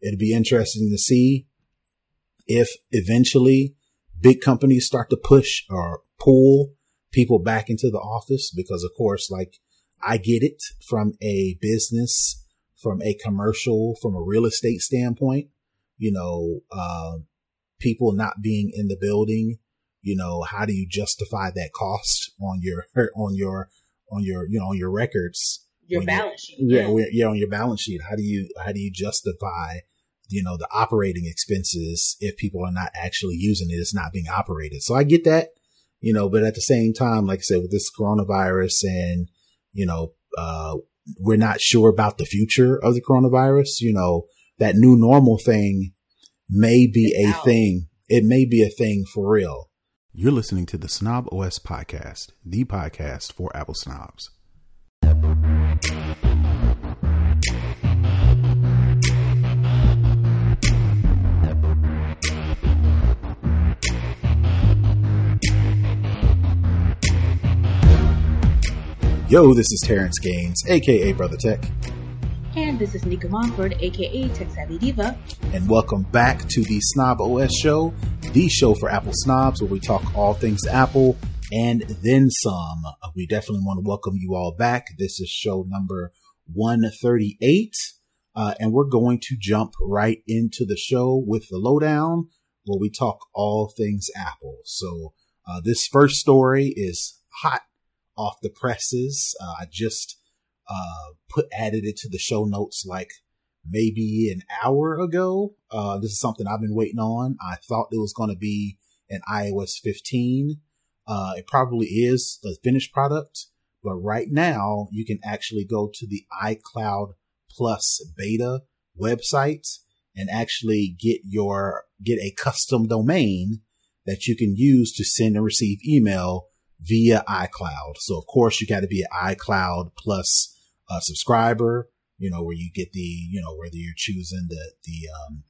it'd be interesting to see if eventually big companies start to push or pull people back into the office because of course, like I get it from a business, from a commercial, from a real estate standpoint, you know, uh, people not being in the building, you know, how do you justify that cost on your, on your, on your, you know, on your records? Your balance sheet. Yeah, yeah, yeah, on your balance sheet. How do you, how do you justify, you know, the operating expenses if people are not actually using it? It's not being operated. So I get that, you know, but at the same time, like I said, with this coronavirus and, you know, uh, we're not sure about the future of the coronavirus, you know, that new normal thing may be it's a out. thing. It may be a thing for real. You're listening to the snobOS podcast, the podcast for Apple snobs. Yo, this is Terrance Gaines, aka Brother Tech. And this is Nica Montford, aka Tech Savvy Diva. And welcome back to the snobOS Show, the show for Apple snobs where we talk all things Apple and then some. We definitely want to welcome you all back. This is show number 138. Uh, and we're going to jump right into the show with the lowdown where we talk all things Apple. So, uh, this first story is hot off the presses. Uh, I just uh, put added it to the show notes like maybe an hour ago. Uh, this is something I've been waiting on. I thought it was going to be an iOS 15. Uh, it probably is the finished product, but right now you can actually go to the iCloud Plus beta website and actually get your get a custom domain that you can use to send and receive email via iCloud. So of course you got to be an iCloud plus uh, subscriber, you know, where you get the, you know, whether you're choosing the, the, um,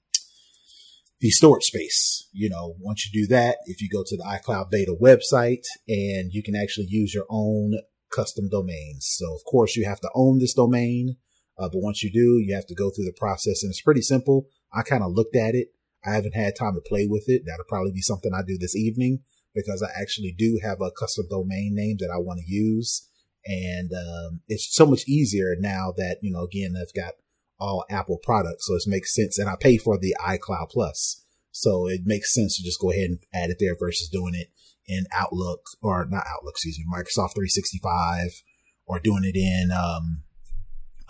the storage space. You know, once you do that, if you go to the iCloud beta website and you can actually use your own custom domains. So of course you have to own this domain. Uh, but once you do, you have to go through the process and it's pretty simple. I kind of looked at it. I haven't had time to play with it. That'll probably be something I do this evening because I actually do have a custom domain name that I want to use. And um, it's so much easier now that, you know, again, I've got all Apple products. So it makes sense. And I pay for the iCloud Plus. So it makes sense to just go ahead and add it there versus doing it in Outlook or not Outlook, excuse me, Microsoft 365 or doing it in um,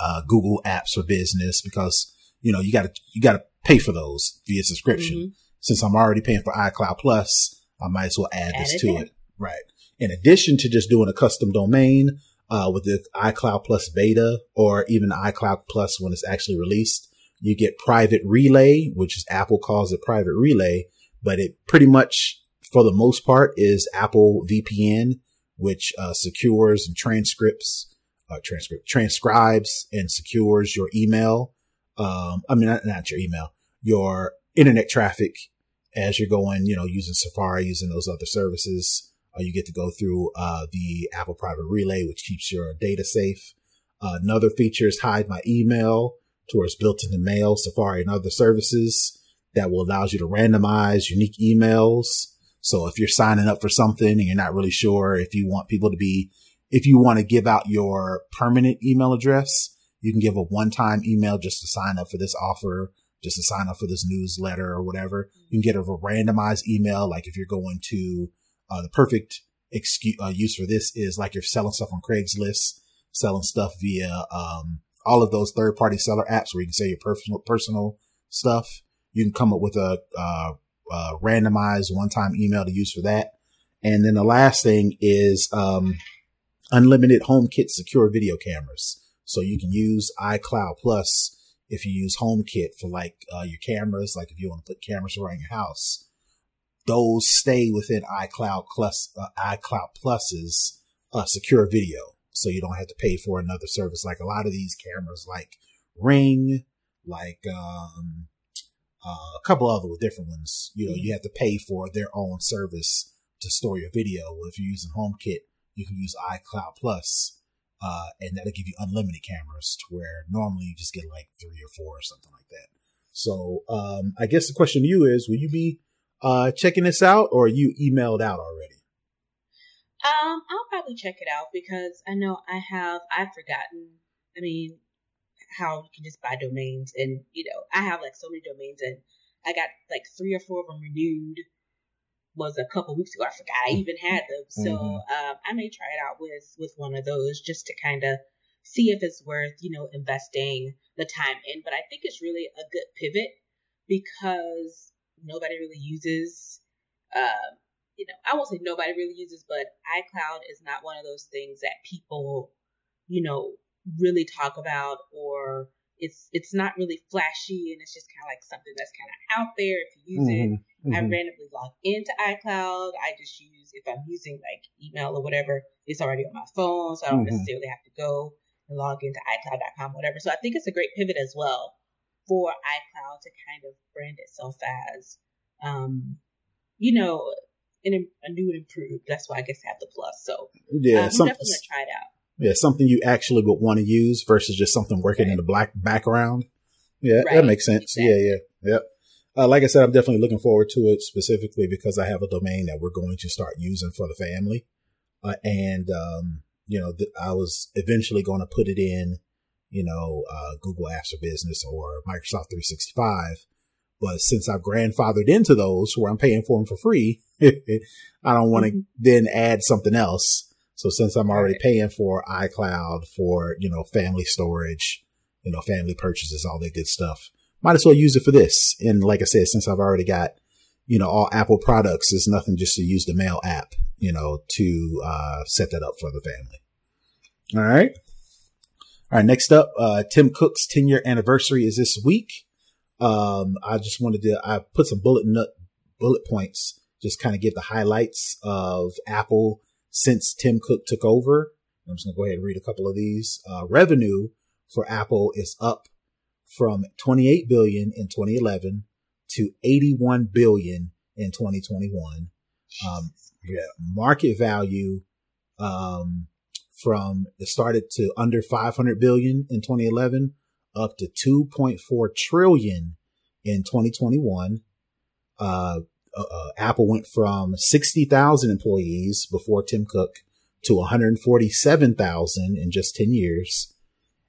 uh, Google Apps for Business because, you know, you got to, you got to pay for those via subscription. Mm-hmm. Since I'm already paying for iCloud Plus, I might as well add, add this to in. it. Right. In addition to just doing a custom domain, uh, with the iCloud Plus beta or even iCloud Plus when it's actually released, you get private relay, which is Apple calls it private relay, but it pretty much for the most part is Apple VPN, which, uh, secures and transcripts, uh, transcript, transcribes and secures your email. Um, I mean, not, not your email, your internet traffic as you're going, you know, using Safari, using those other services, uh, you get to go through uh, the Apple Private Relay, which keeps your data safe. Uh, another feature is Hide My Email, to where it's built into Mail, Safari, and other services that will allows you to randomize unique emails. So if you're signing up for something and you're not really sure if you want people to be, if you want to give out your permanent email address, you can give a one-time email just to sign up for this offer just to sign up for this newsletter or whatever. You can get a randomized email. Like if you're going to, uh, the perfect excuse, uh, use for this is like you're selling stuff on Craigslist, selling stuff via, um, all of those third party seller apps where you can say your personal, personal stuff. You can come up with a, uh, uh, randomized one time email to use for that. And then the last thing is, um, unlimited HomeKit secure video cameras. So you can use iCloud Plus if you use HomeKit for like uh, your cameras, like if you want to put cameras around your house, those stay within iCloud Plus, uh, iCloud Plus's uh, secure video, so you don't have to pay for another service. Like a lot of these cameras, like Ring, like um, uh, a couple other different ones, you know, you have to pay for their own service to store your video. If you're using HomeKit, you can use iCloud Plus uh, and that'll give you unlimited cameras to where normally you just get like three or four or something like that. So, um, I guess the question to you is, will you be, uh, checking this out or you emailed out already? Um, I'll probably check it out because I know I have, I've forgotten, I mean, how you can just buy domains and, you know, I have like so many domains and I got like three or four of them renewed was a couple weeks ago. I forgot I even had them. So, mm-hmm. um, I may try it out with, with one of those just to kind of see if it's worth, you know, investing the time in. But I think it's really a good pivot because nobody really uses, um, you know, I won't say nobody really uses, but iCloud is not one of those things that people, you know, really talk about or it's it's not really flashy and it's just kind of like something that's kind of out there if you use mm-hmm, it. Mm-hmm. I randomly log into iCloud. I just use if I'm using like email or whatever, it's already on my phone, so I don't mm-hmm. necessarily have to go and log into iCloud.com, whatever. So I think it's a great pivot as well for iCloud to kind of brand itself as, um, you know, an, a new and improved. That's why I guess I have the plus. So yeah, um, some, definitely try it out. Yeah, something you actually would want to use versus just something working right. in the black background. Yeah, right. that makes sense. Exactly. Yeah, yeah, yep. Uh, like I said, I'm definitely looking forward to it specifically because I have a domain that we're going to start using for the family. Uh, and, um, you know, th- I was eventually going to put it in, you know, uh, Google Apps for Business or Microsoft 365. But since I've grandfathered into those where I'm paying for them for free, I don't want to mm-hmm. then add something else. So since I'm already right. paying for iCloud for, you know, family storage, you know, family purchases, all that good stuff, might as well use it for this. And like I said, since I've already got, you know, all Apple products, it's nothing just to use the mail app you know, to uh, set that up for the family. All right. All right. Next up, uh, Tim Cook's 10 year anniversary is this week. Um, I just wanted to, I put some bullet nut, bullet points, just kind of give the highlights of Apple since Tim Cook took over. I'm just going to go ahead and read a couple of these. Uh, revenue for Apple is up from 28 billion in 2011 to 81 billion in 2021. Um, yeah, market value um, from it started to under 500 billion in 2011 up to 2.4 trillion in 2021. Uh, uh, uh, Apple went from 60,000 employees before Tim Cook to 147,000 in just 10 years.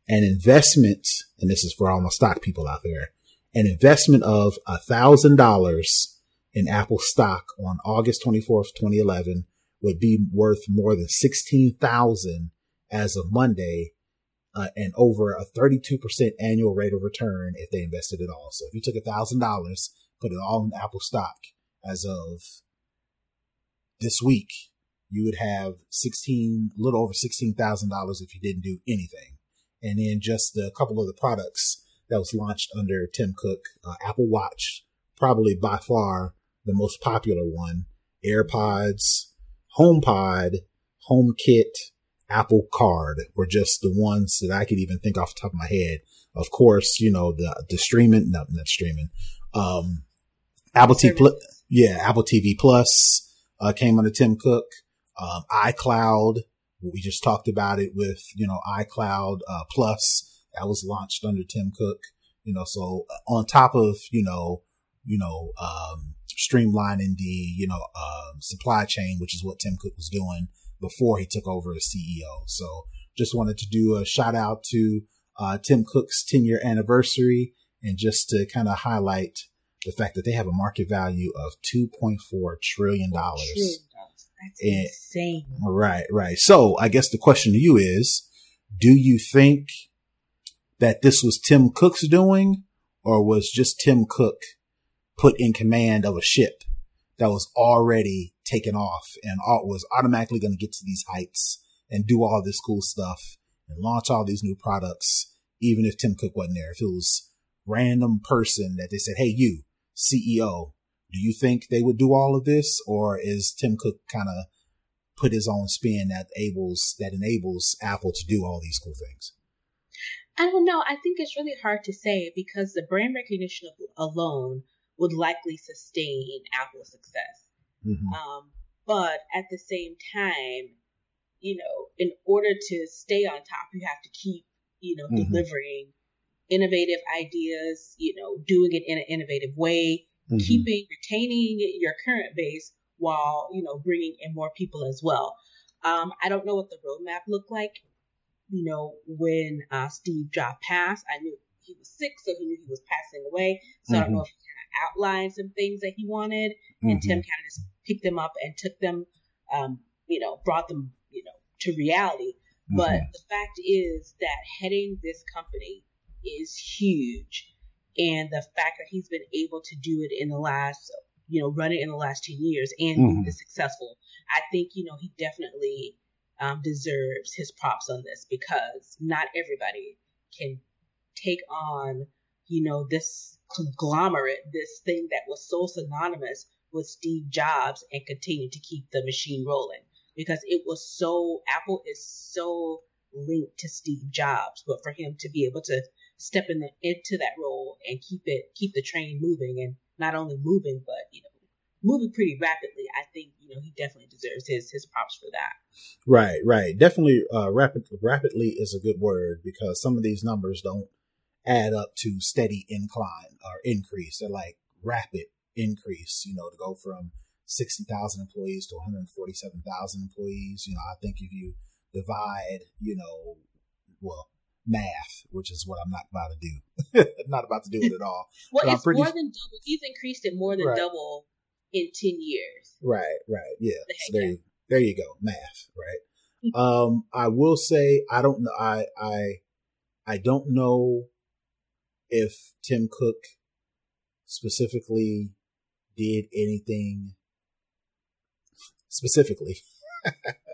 An investment, and this is for all my stock people out there, an investment of a thousand dollars in Apple stock on August 24th, 2011 would be worth more than 16,000 as of Monday uh, and over a 32% annual rate of return if they invested it all. So if you took $1,000, put it all in Apple stock as of this week, you would have 16, a little over $16,000 if you didn't do anything. And then just a couple of the products that was launched under Tim Cook, uh, Apple Watch, probably by far the most popular one, AirPods, HomePod, HomeKit, Apple Card were just the ones that I could even think off the top of my head. Of course, you know, the, the streaming, no, not streaming, um, Apple TV, yeah, Apple TV Plus, uh, came under Tim Cook, um, iCloud. We just talked about it with, you know, iCloud, uh, Plus that was launched under Tim Cook, you know, so uh, on top of, you know, you know, um, streamlining the, you know, uh, supply chain, which is what Tim Cook was doing before he took over as CEO. So just wanted to do a shout out to uh, Tim Cook's 10 year anniversary and just to kind of highlight the fact that they have a market value of $2.4 trillion. That's and, insane. Right, right. So I guess the question to you is, do you think that this was Tim Cook's doing or was just Tim Cook put in command of a ship that was already taken off and was automatically going to get to these heights and do all this cool stuff and launch all these new products, even if Tim Cook wasn't there. If it was random person that they said, Hey, you CEO, do you think they would do all of this? Or is Tim Cook kind of put his own spin that enables, that enables Apple to do all these cool things? I don't know. I think it's really hard to say because the brand recognition alone would likely sustain Apple's success. Mm-hmm. Um, but at the same time, you know, in order to stay on top, you have to keep, you know, mm-hmm. delivering innovative ideas, you know, doing it in an innovative way, mm-hmm. keeping, retaining your current base while, you know, bringing in more people as well. Um, I don't know what the roadmap looked like, you know, when uh, Steve Jobs passed. I knew he was sick, so he knew he was passing away. So mm-hmm. I don't know mm-hmm. if he kind of outlined some things that he wanted, mm-hmm. and Tim kind of just picked them up and took them, um, you know, brought them, you know, to reality. But mm-hmm. the fact is that heading this company is huge. And the fact that he's been able to do it in the last, you know, run it in the last 10 years and mm-hmm. be successful, I think, you know, he definitely um, deserves his props on this because not everybody can take on, you know, this conglomerate, this thing that was so synonymous with Steve Jobs and continue to keep the machine rolling because it was so, Apple is so linked to Steve Jobs, but for him to be able to step in the, into that role and keep it keep the train moving and not only moving but you know moving pretty rapidly i think you know he definitely deserves his his props for that. Right right. Definitely uh rapid rapidly is a good word because some of these numbers don't add up to steady incline or increase. They're like rapid increase you know to go from 60,000 employees to 147,000 employees. You know i think if you divide you know well math, which is what I'm not about to do. not about to do it at all. well, but it's pretty... more than double. He's increased it more than right. double in ten years. Right, right, yeah. The so there, you, there you go, math. Right. um, I will say I don't know. I I I don't know if Tim Cook specifically did anything specifically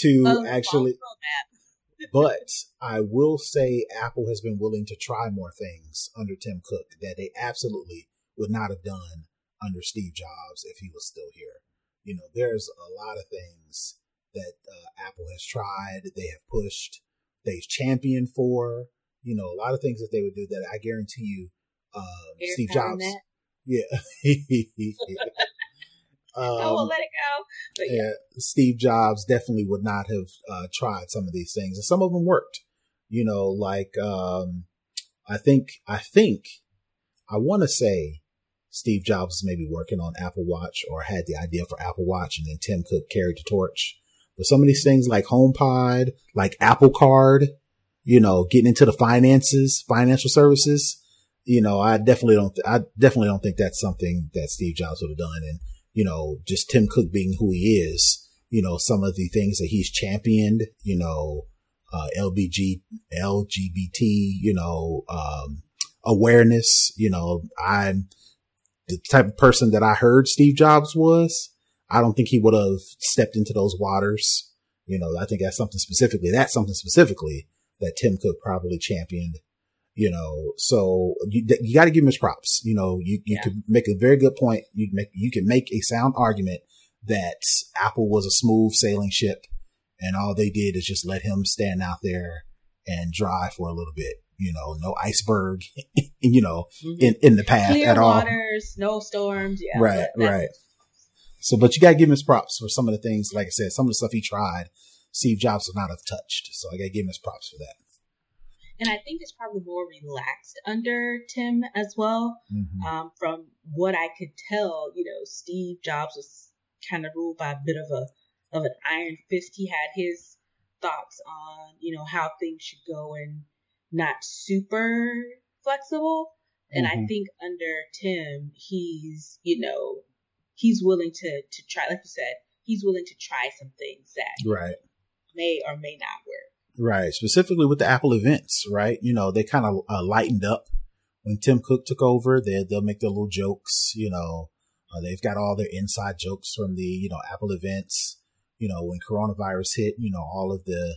to actually but I will say Apple has been willing to try more things under Tim Cook that they absolutely would not have done under Steve Jobs if he was still here. You know, there's a lot of things that uh, Apple has tried, they have pushed, they've championed for. You know, a lot of things that they would do that I guarantee you, um, Steve Jobs. That? Yeah. Um, will let it go. But yeah. yeah. Steve Jobs definitely would not have uh, tried some of these things, and some of them worked. You know, like um, I think I think I want to say Steve Jobs was maybe working on Apple Watch or had the idea for Apple Watch, and then Tim Cook carried the torch. But some of these things like HomePod, like Apple Card, you know, getting into the finances, financial services, you know, I definitely don't, th- I definitely don't think that's something that Steve Jobs would have done. And you know, just Tim Cook being who he is, you know, some of the things that he's championed, you know, uh, LBG, LGBT, you know, um, awareness, you know, I'm the type of person that I heard Steve Jobs was. I don't think he would have stepped into those waters. You know, I think that's something specifically, that's something specifically that Tim Cook probably championed you know, so you, you got to give him his props. You know, you, you yeah. could make a very good point. You make, you can make a sound argument that Apple was a smooth sailing ship and all they did is just let him stand out there and drive for a little bit. You know, no iceberg, you know, mm-hmm. in, in the path Clear at all. waters, snowstorms. Yeah. Right, right. So, but you got to give him his props for some of the things, like I said, some of the stuff he tried, Steve Jobs would not have touched. So I got to give him his props for that and I think it's probably more relaxed under Tim as well. Mm-hmm. Um, from what I could tell, you know, Steve Jobs was kind of ruled by a bit of a of an iron fist. He had his thoughts on, you know, how things should go and not super flexible. And mm-hmm. I think under Tim, he's, you know, he's willing to to try, like you said, he's willing to try some things that right may or may not work. Right. Specifically with the Apple events, right? You know, they kind of uh, lightened up when Tim Cook took over. They, they'll make their little jokes, you know, uh, they've got all their inside jokes from the, you know, Apple events. You know, when coronavirus hit, you know, all of the,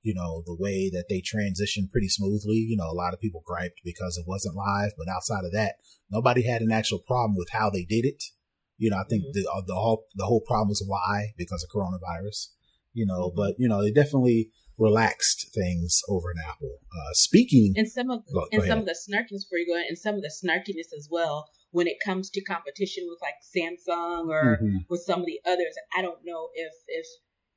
you know, the way that they transitioned pretty smoothly. You know, a lot of people griped because it wasn't live, but outside of that, nobody had an actual problem with how they did it. You know, I think mm-hmm. the, uh, the whole, the whole problem was why because of coronavirus, you know, mm-hmm. but, you know, they definitely, relaxed things over an Apple. Uh, speaking and some of the, go, and go some of the snarkiness for you going and some of the snarkiness as well when it comes to competition with like Samsung or mm-hmm. with some of the others. I don't know if if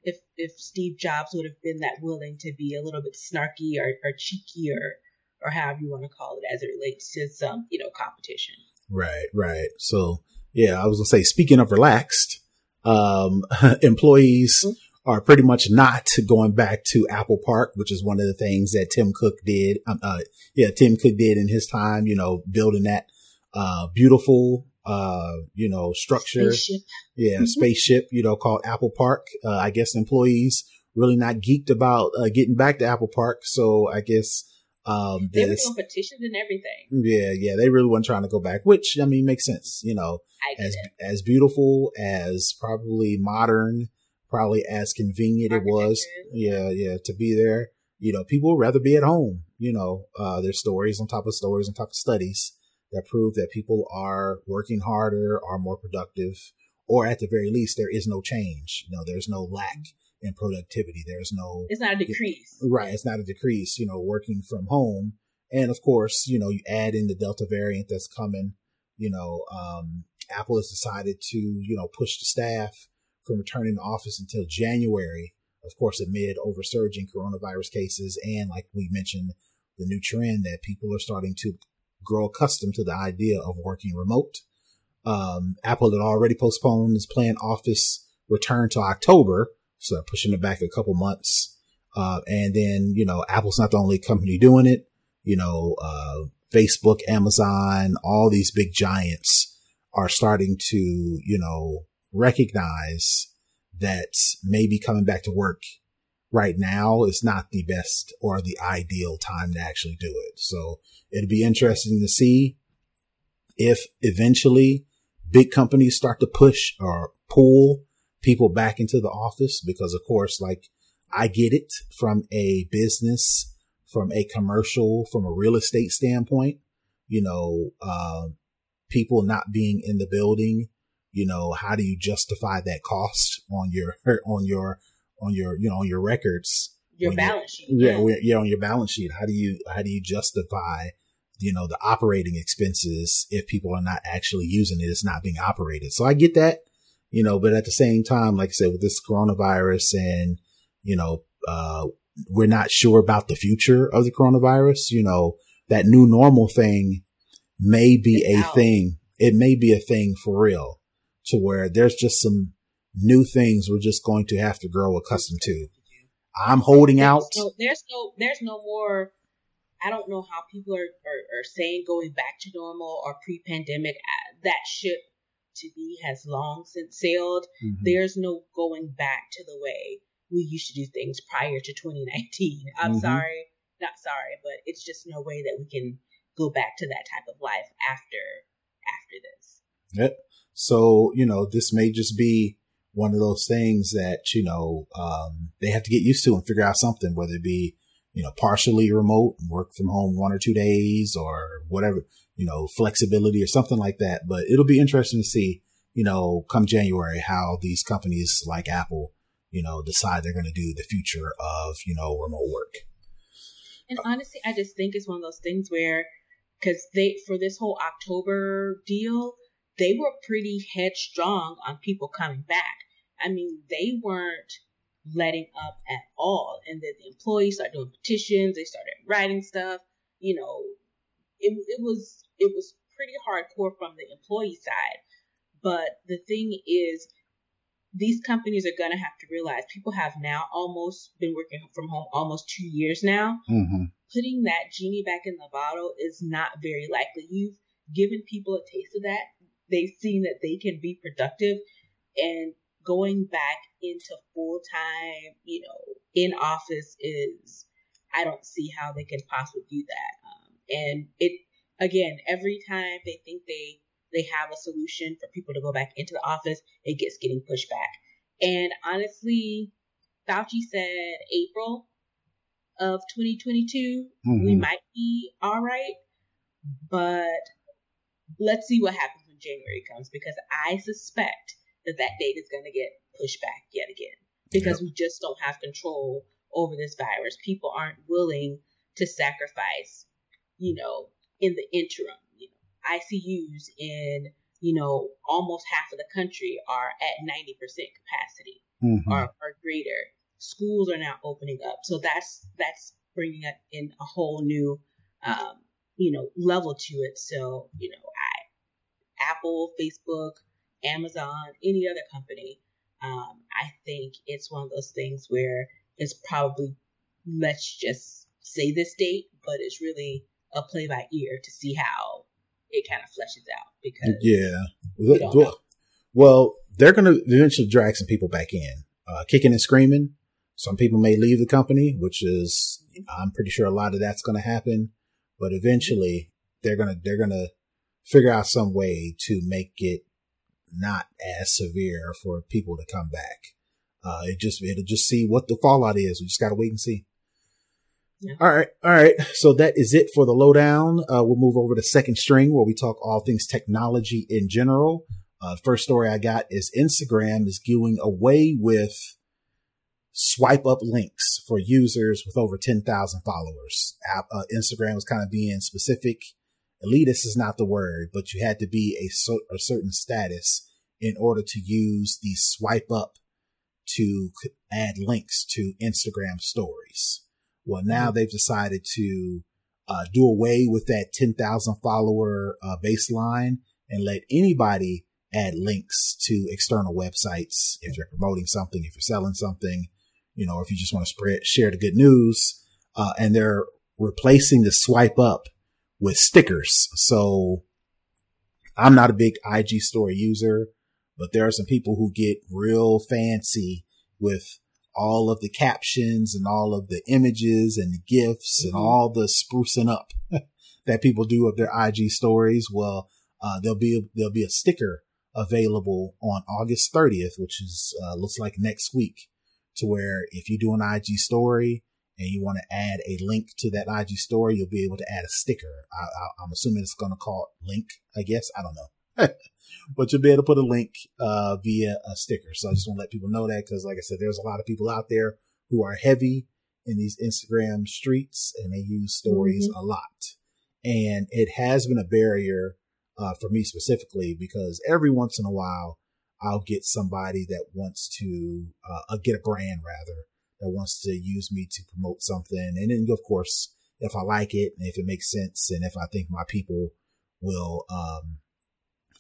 if if Steve Jobs would have been that willing to be a little bit snarky or, or cheeky or or however you want to call it as it relates to some, you know, competition. Right, right. So yeah, I was gonna say, speaking of relaxed, um, employees mm-hmm. Are pretty much not going back to Apple Park, which is one of the things that Tim Cook did. Um, uh, yeah, Tim Cook did in his time, you know, building that, uh, beautiful, uh, you know, structure. Spaceship. Yeah, mm-hmm. spaceship, you know, called Apple Park. Uh, I guess employees really not geeked about, uh, getting back to Apple Park. So I guess, um, they were doing petitions and everything. Yeah, yeah, they really weren't trying to go back, which I mean makes sense. You know, as it. as beautiful as probably modern, probably as convenient it was. Yeah, yeah, to be there. You know, people would rather be at home. You know, uh, there's stories on top of stories on top of studies that prove that people are working harder, are more productive, or at the very least, there is no change. You know, there's no lack in productivity. There's no. It's not a decrease. Right. It's not a decrease, you know, working from home. And of course, you know, you add in the Delta variant that's coming, you know, um, Apple has decided to, you know, push the staff from returning to office until January, of course, amid oversurging coronavirus cases. And like we mentioned, the new trend that people are starting to grow accustomed to the idea of working remote. Um, Apple had already postponed its planned office return to October, so pushing it back a couple months. Uh, and then, you know, Apple's not the only company doing it. You know, uh, Facebook, Amazon, all these big giants are starting to, you know, recognize that maybe coming back to work right now is not the best or the ideal time to actually do it. So it'd be interesting to see if eventually big companies start to push or pull people back into the office because of course, like I get it from a business, from a commercial, from a real estate standpoint, you know, uh, people not being in the building, you know, how do you justify that cost on your, on your, on your, you know, on your records? Your balance sheet. Yeah, yeah, yeah, on your balance sheet. How do you, how do you justify, you know, the operating expenses if people are not actually using it? It's not being operated. So I get that you know, but at the same time, like I said, with this coronavirus and, you know, uh, we're not sure about the future of the coronavirus, you know, that new normal thing may be it's a out. thing. It may be a thing for real to where there's just some new things we're just going to have to grow accustomed to. I'm holding there's out. No, there's no, there's no more. I don't know how people are, are, are saying going back to normal or pre-pandemic. Uh, that ship to be has long since sailed. Mm-hmm. There's no going back to the way we used to do things prior to 2019. I'm mm-hmm. sorry, not sorry, but it's just no way that we can go back to that type of life after after this. Yep. So, you know, this may just be one of those things that, you know, um, they have to get used to and figure out something, whether it be, you know, partially remote, work from home one or two days or whatever, you know, flexibility or something like that. But it'll be interesting to see, you know, come January, how these companies like Apple, you know, decide they're going to do the future of, you know, remote work. And honestly, I just think it's one of those things where, because they, for this whole October deal, they were pretty headstrong on people coming back. I mean, they weren't letting up at all. And then the employees started doing petitions, they started writing stuff. You know, it, it was it was pretty hardcore from the employee side. But the thing is, these companies are going to have to realize people have now almost been working from home almost two years now. Mm-hmm. Putting that genie back in the bottle is not very likely. You've given people a taste of that. They've seen that they can be productive and going back into full time, you know, in office is, I don't see how they can possibly do that. Um, and it, again, every time they think they they have a solution for people to go back into the office, it gets getting pushed back. And honestly, Fauci said April of 2022, mm-hmm. we might be all right, but let's see what happens January comes because I suspect that that date is going to get pushed back yet again because yep. we just don't have control over this virus. People aren't willing to sacrifice, you know, in the interim. You know, ICUs in you know almost half of the country are at ninety percent capacity mm-hmm. or, or greater. Schools are now opening up, so that's that's bringing up in a whole new um, you know, level to it. So, you know, Apple, Facebook, Amazon, any other company, um, I think it's one of those things where it's probably let's just say this date, but it's really a play by ear to see how it kind of fleshes out because yeah, well, well, they're going to eventually drag some people back in, uh, kicking and screaming. Some people may leave the company, which is I'm pretty sure a lot of that's going to happen, but eventually they're gonna they're gonna figure out some way to make it not as severe for people to come back. Uh, it just it'll just see what the fallout is. We just got to wait and see. Yeah. All right. All right. So that is it for the lowdown. Uh, we'll move over to second string where we talk all things technology in general. Uh, first story I got is Instagram is doing away with swipe up links for users with over 10,000 followers. Uh, Instagram was kind of being specific. Elitist is not the word, but you had to be a, so, a certain status in order to use the swipe up to add links to Instagram stories. Well, now mm-hmm. they've decided to uh, do away with that 10,000 follower uh, baseline and let anybody add links to external websites if you're promoting something, if you're selling something, you know, if you just want to spread, share the good news. Uh, and they're replacing the swipe up with stickers. So I'm not a big IG story user, but there are some people who get real fancy with all of the captions and all of the images and the gifs mm-hmm. and all the sprucing up that people do of their IG stories. Well, uh, there'll be, a, there'll be a sticker available on August 30th, which is, uh, looks like next week to where if you do an IG story and you want to add a link to that IG story, you'll be able to add a sticker. I, am assuming it's going to call it link, I guess. I don't know. but you'll be able to put a link uh, via a sticker. So I just want to let people know that because, like I said, there's a lot of people out there who are heavy in these Instagram streets and they use stories mm-hmm. a lot. And it has been a barrier uh, for me specifically because every once in a while I'll get somebody that wants to uh, get a brand rather that wants to use me to promote something. And then, of course, if I like it and if it makes sense and if I think my people will um,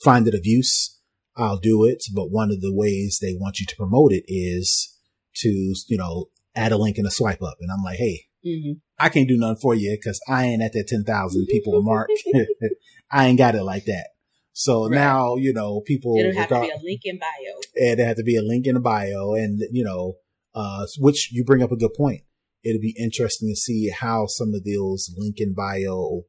find it of use, I'll do it. But one of the ways they want you to promote it is to, you know, add a link and a swipe up. And I'm like, hey, mm-hmm. I can't do nothing for you because I ain't at that 10,000 people mark. I ain't got it like that. So right. now, you know, people. It'll have regard- to be a link in bio. And there have to be a link in the bio. And, you know, uh, which you bring up a good point. It'll be interesting to see how some of those link in bio,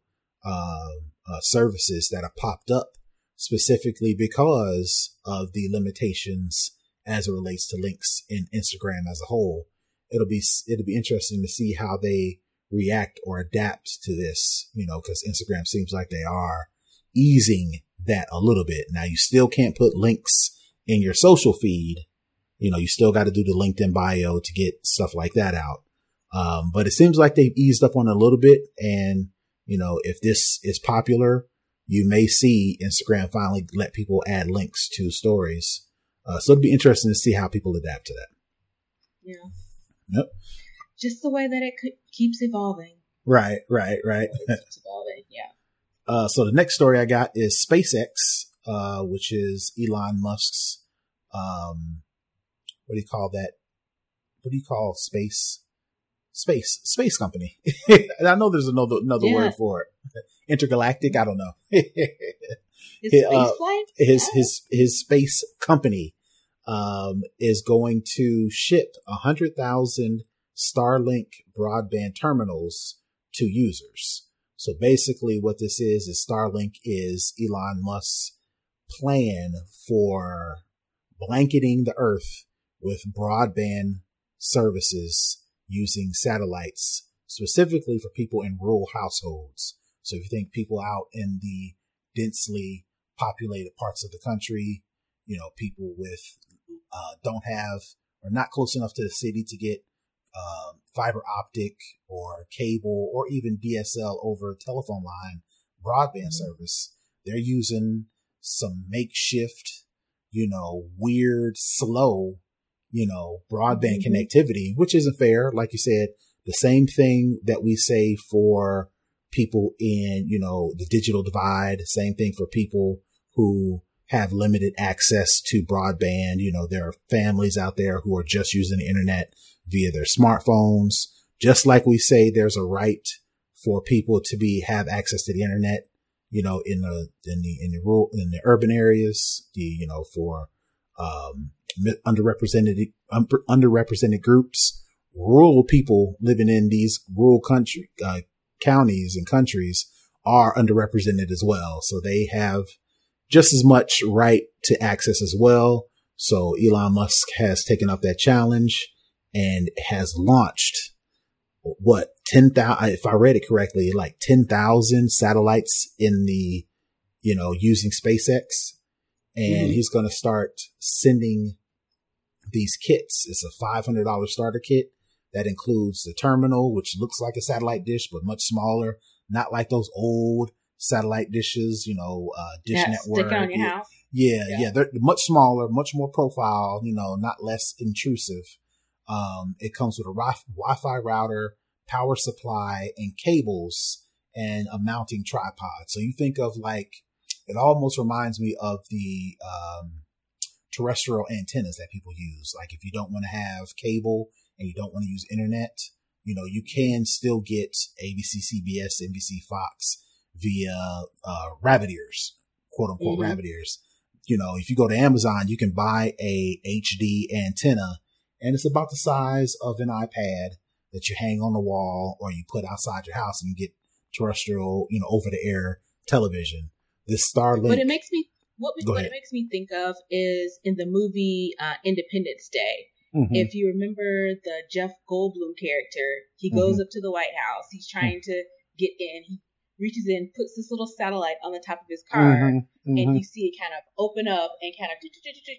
uh, uh, services that have popped up specifically because of the limitations as it relates to links in Instagram as a whole. It'll be, it'll be interesting to see how they react or adapt to this, you know, cause Instagram seems like they are easing that a little bit. Now you still can't put links in your social feed. You know, you still got to do the link in bio to get stuff like that out. Um, but it seems like they've eased up on a little bit. And, you know, if this is popular, you may see Instagram finally let people add links to stories. Uh, so it'd be interesting to see how people adapt to that. Yeah. Yep. Just the way that it keeps evolving. Right, right, right. It's evolving, yeah. Uh, so the next story I got is SpaceX, uh, which is Elon Musk's, um, what do you call that? What do you call space? Space, space company. I know there's another, another yeah. word for it. Intergalactic. I don't know. his, uh, his, his, his space company, um, is going to ship a hundred thousand Starlink broadband terminals to users. So basically what this is, is Starlink is Elon Musk's plan for blanketing the earth with broadband services using satellites specifically for people in rural households. So if you think people out in the densely populated parts of the country, you know, people with, uh, don't have or not close enough to the city to get um, fiber optic or cable or even DSL over telephone line broadband mm-hmm. service. They're using some makeshift, you know, weird, slow, you know, broadband mm-hmm. connectivity, which isn't fair. Like you said, the same thing that we say for people in, you know, the digital divide. Same thing for people who have limited access to broadband. You know, there are families out there who are just using the internet via their smartphones. Just like we say, there's a right for people to be, have access to the internet, you know, in the, in the, in the rural, in the urban areas, the, you know, for, um, underrepresented, underrepresented groups, rural people living in these rural country, uh, counties and countries are underrepresented as well. So they have just as much right to access as well. So Elon Musk has taken up that challenge and has launched what 10,000, if I read it correctly, like 10,000 satellites in the, you know, using SpaceX. And mm-hmm. he's going to start sending these kits. It's a $500 starter kit that includes the terminal, which looks like a satellite dish, but much smaller, not like those old satellite dishes, you know, uh, dish yeah, network. Stick on your yeah, house. Yeah, yeah, yeah, they're much smaller, much more profile, you know, not less intrusive. Um, it comes with a Wi-Fi router, power supply, and cables, and a mounting tripod. So you think of like, it almost reminds me of the um, terrestrial antennas that people use. Like if you don't want to have cable and you don't want to use internet, you know, you can still get ABC, CBS, NBC, Fox via uh, rabbit ears, quote unquote mm-hmm. rabbit ears. You know, if you go to Amazon, you can buy a HD antenna and it's about the size of an iPad that you hang on the wall or you put outside your house and you get terrestrial, you know, over the air television. This Starlink. But it makes me what, what it makes me think of is in the movie uh, Independence Day. Mm-hmm. If you remember the Jeff Goldblum character, he goes mm-hmm. up to the White House. He's trying mm-hmm. to get in. He reaches in, puts this little satellite on the top of his car, mm-hmm, mm-hmm. and you see it kind of open up and kind of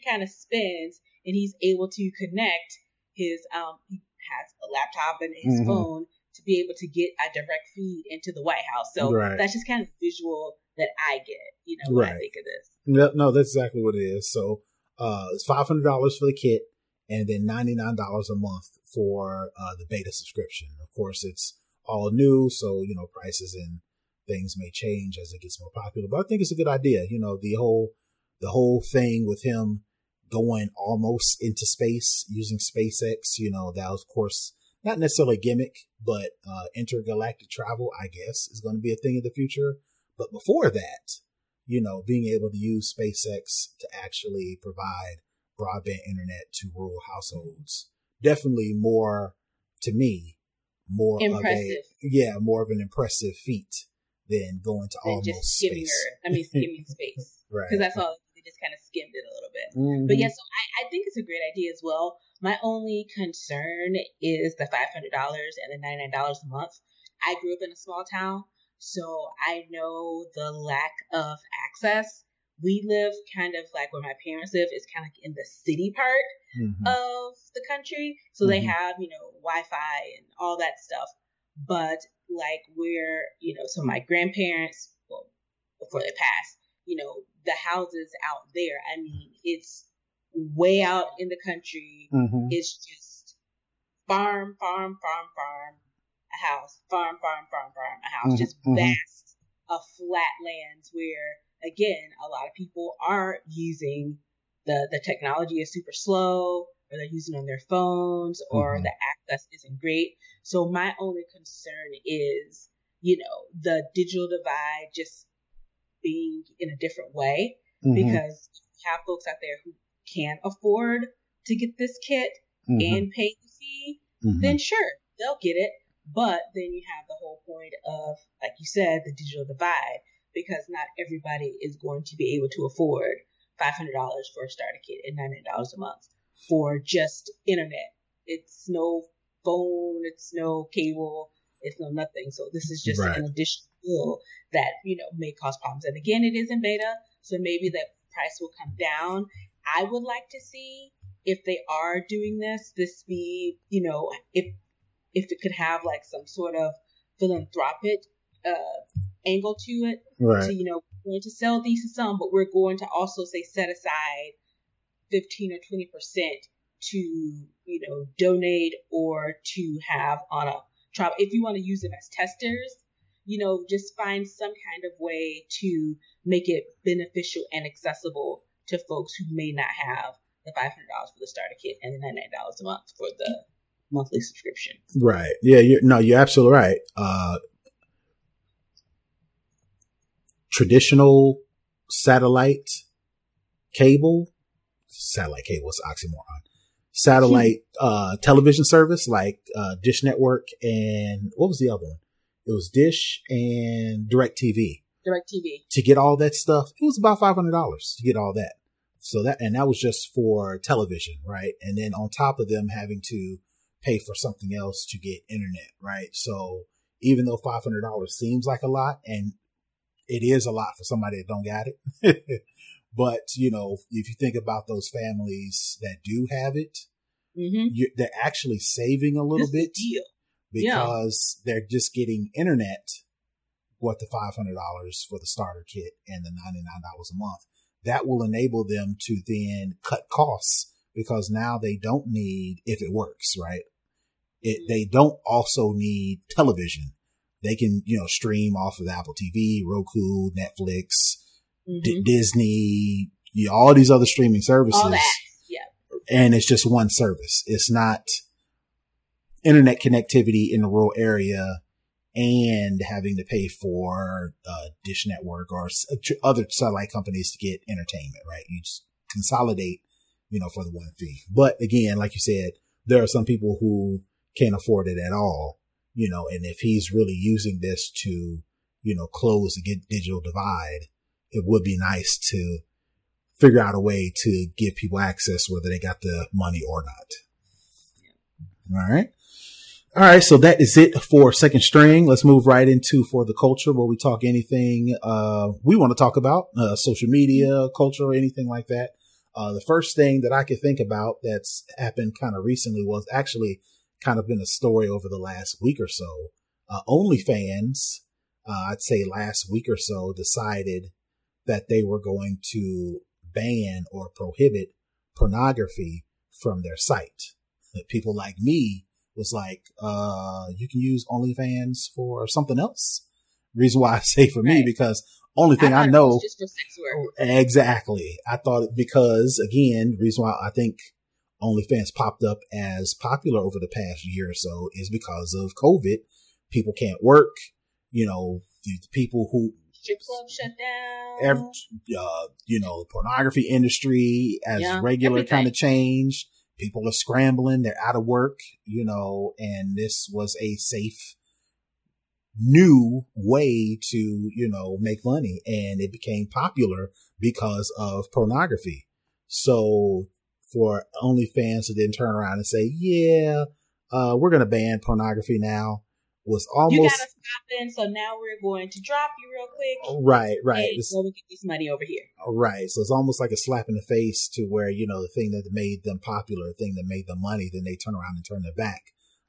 kind of spins, and he's able to connect his um he has a laptop and his mm-hmm. phone to be able to get a direct feed into the White House. So right. that's just kind of visual that I get, you know, when right. I think of this. No, no, that's exactly what it is. So uh, it's five hundred dollars for the kit, and then ninety nine dollars a month for uh, the beta subscription. Of course, it's all new, so you know prices and things may change as it gets more popular. But I think it's a good idea. You know, the whole the whole thing with him going almost into space using SpaceX. You know, that was of course not necessarily a gimmick, but uh, intergalactic travel, I guess, is going to be a thing in the future. But before that, you know, being able to use SpaceX to actually provide broadband internet to rural households, definitely more to me, more impressive. of a yeah, more of an impressive feat than going to than almost just skimming space. Her, I mean, skimming space. right. Because that's all they just kind of skimmed it a little bit. Mm-hmm. But yeah, so I, I think it's a great idea as well. My only concern is the five hundred dollars and the ninety nine dollars a month. I grew up in a small town, so I know the lack of access. We live kind of like where my parents live is kind of in the city part mm-hmm. of the country, so mm-hmm. they have you know Wi-Fi and all that stuff. But like where, you know, so my grandparents, well, before they passed, you know, the houses out there, I mean, it's way out in the country. Mm-hmm. It's just farm, farm, farm, farm, a house, farm, farm, farm, farm, a house, mm-hmm. just mm-hmm. vast of flat lands where, again, a lot of people aren't using the, the technology is super slow or they're using on their phones or mm-hmm. the access isn't great. So my only concern is, you know, the digital divide just being in a different way mm-hmm. because you have folks out there who can't afford to get this kit mm-hmm. and pay the fee, mm-hmm. then sure, they'll get it. But then you have the whole point of, like you said, the digital divide because not everybody is going to be able to afford $500 for a starter kit and $99 a month for just internet. It's no phone, it's no cable, it's no nothing. So this is just right. an additional bill that, you know, may cause problems. And again, it is in beta, so maybe that price will come down. I would like to see if they are doing this, this be, you know, if if it could have like some sort of philanthropic uh, angle to it. Right. So, you know, we're going to sell these to some, but we're going to also say set aside 15 or 20 percent to you know donate or to have on a trial if you want to use them as testers you know, just find some kind of way to make it beneficial and accessible to folks who may not have the $500 for the starter kit and the $99 a month for the monthly subscription. Right. Yeah. You're, no, you're absolutely right. Uh, traditional satellite cable, satellite cable is oxymoron. Satellite uh, television service like uh, Dish Network and what was the other one? It was Dish and DirecTV. Direct TV. To get all that stuff, it was about five hundred dollars to get all that. So that and that was just for television, right? And then on top of them having to pay for something else to get internet, right? So even though five hundred dollars seems like a lot, and it is a lot for somebody that don't got it, but you know, if you think about those families that do have it, Mm-hmm. they're actually saving a little bit deal. Yeah. because they're just getting internet what the five hundred dollars for the starter kit and the ninety nine dollars a month. That will enable them to then cut costs because now they don't need if it works right. It they don't also need television. They can you know stream off of Apple TV, Roku, Netflix, D- Mhm. Disney, you know, all these other streaming services. Yeah. and it's just one service. It's not internet connectivity in the rural area and having to pay for uh, Dish Network or s- other satellite companies to get entertainment, right? You just consolidate, you know, for the one fee. But again, like you said, there are some people who can't afford it at all, you know, and if he's really using this to, you know, close the digital divide, it would be nice to figure out a way to give people access whether they got the money or not. All right. All right. So that is it for second string. Let's move right into for the culture where we talk anything, uh, we want to talk about, uh, social media, culture, or anything like that. Uh, the first thing that I could think about that's happened kind of recently was actually kind of been a story over the last week or so. Uh, OnlyFans, uh, I'd say last week or so decided that they were going to ban or prohibit pornography from their site. That people like me was like, uh, you can use OnlyFans for something else. Reason why I say for me, because only thing I, it know just for sex work. Exactly. I thought because again, reason why I think OnlyFans popped up as popular over the past year or so is because of COVID. People can't work. You know, the people who Strip club shut down. ev- uh, you know, pornography industry as Yeah, regular kind of changed. People are scrambling. They're out of work, you know, and this was a safe new way to, you know, make money. And it became popular because of pornography. So for OnlyFans to then turn around and say, yeah, uh, we're going to ban pornography now was almost. You gotta stop in, so now we're going to drop you real quick. right, right. And go and get this money over here. Right. So it's almost like a slap in the face to where, you know, the thing that made them popular, the thing that made them money, then they turn around and turn their back.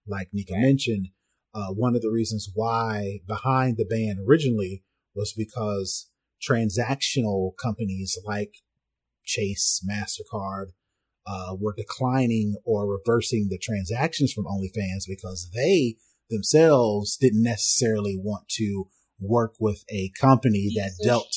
Like Nica Right. mentioned, uh, one of the reasons why behind the ban originally was because transactional companies like Chase, MasterCard, uh, were declining or reversing the transactions from OnlyFans because they themselves didn't necessarily want to work with a company that dealt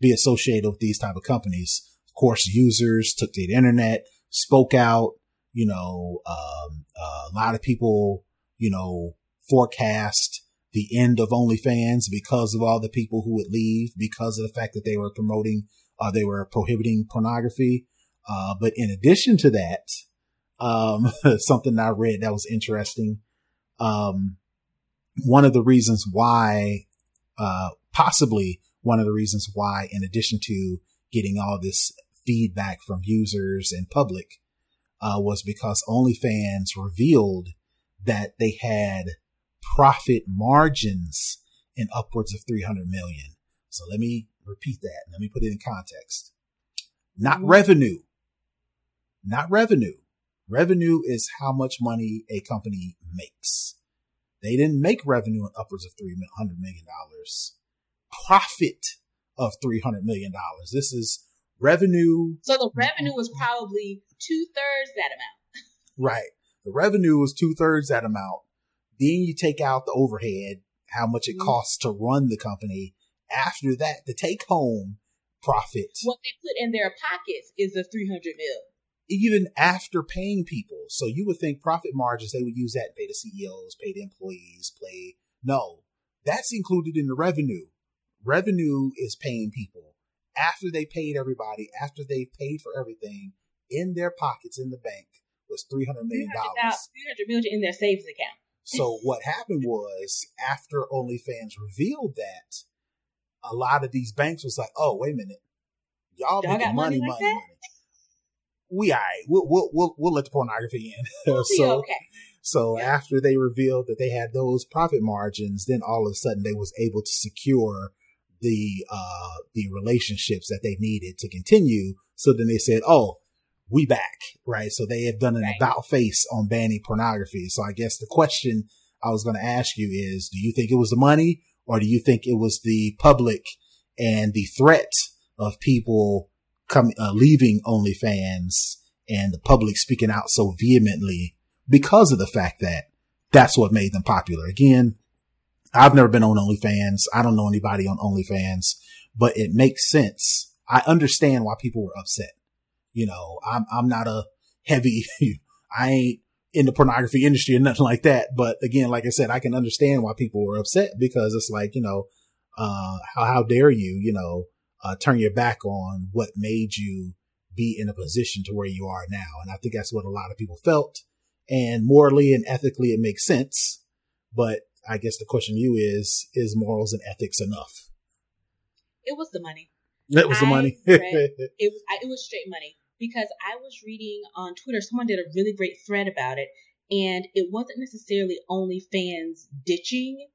be associated with these type of companies. Of course, users took to the internet, spoke out. You know, um, uh, a lot of people, you know, forecast the end of OnlyFans because of all the people who would leave because of the fact that they were promoting, uh, they were prohibiting pornography. Uh, but in addition to that, um, something I read that was interesting. Um, one of the reasons why, uh, possibly one of the reasons why, in addition to getting all this feedback from users and public, uh, was because OnlyFans revealed that they had profit margins in upwards of 300 million. So let me repeat that. Let me put it in context. Not Mhm. revenue. Not revenue. Revenue is how much money a company makes. They didn't make revenue in upwards of $300 million. Profit of $300 million. This is revenue. So the revenue was probably two thirds that amount. Right. The revenue was two thirds that amount. Then you take out the overhead how much it mm-hmm. costs to run the company. After that, the take home profit. What they put in their pockets is the 300 mil. Even after paying people. So you would think profit margins, they would use that to pay the CEOs, pay the employees, pay. No, that's included in the revenue. Revenue is paying people after they paid everybody, after they paid for everything in their pockets in the bank was $300 million. 300 million in their savings account. So what happened was after OnlyFans revealed that, a lot of these banks was like, "Oh, wait a minute, y'all, y'all making money, money, money, money." We all right. We'll, we'll we'll we'll let the pornography in. We'll so okay. so yeah. after they revealed that they had those profit margins, then all of a sudden they was able to secure the uh the relationships that they needed to continue. So then they said, "Oh, we back," right? So they have done an right. about face on banning pornography. So I guess the question I was going to ask you is, do you think it was the money or do you think it was the public and the threat of people coming, uh, leaving OnlyFans and the public speaking out so vehemently because of the fact that that's what made them popular? Again, I've never been on OnlyFans. I don't know anybody on OnlyFans, but it makes sense. I understand why people were upset. You know, I'm, I'm not a heavy, I ain't in the pornography industry or nothing like that. But again, like I said, I can understand why people were upset because it's like, you know, uh, how, how dare you, you know, uh, turn your back on what made you be in a position to where you are now. And I think that's what a lot of people felt. And morally and ethically, it makes sense. But I guess the question to you is, is morals and ethics enough? It was the money. That was the money. read, it was, it was straight money because I was reading on Twitter, someone did a really great thread about it, and it wasn't necessarily only fans ditching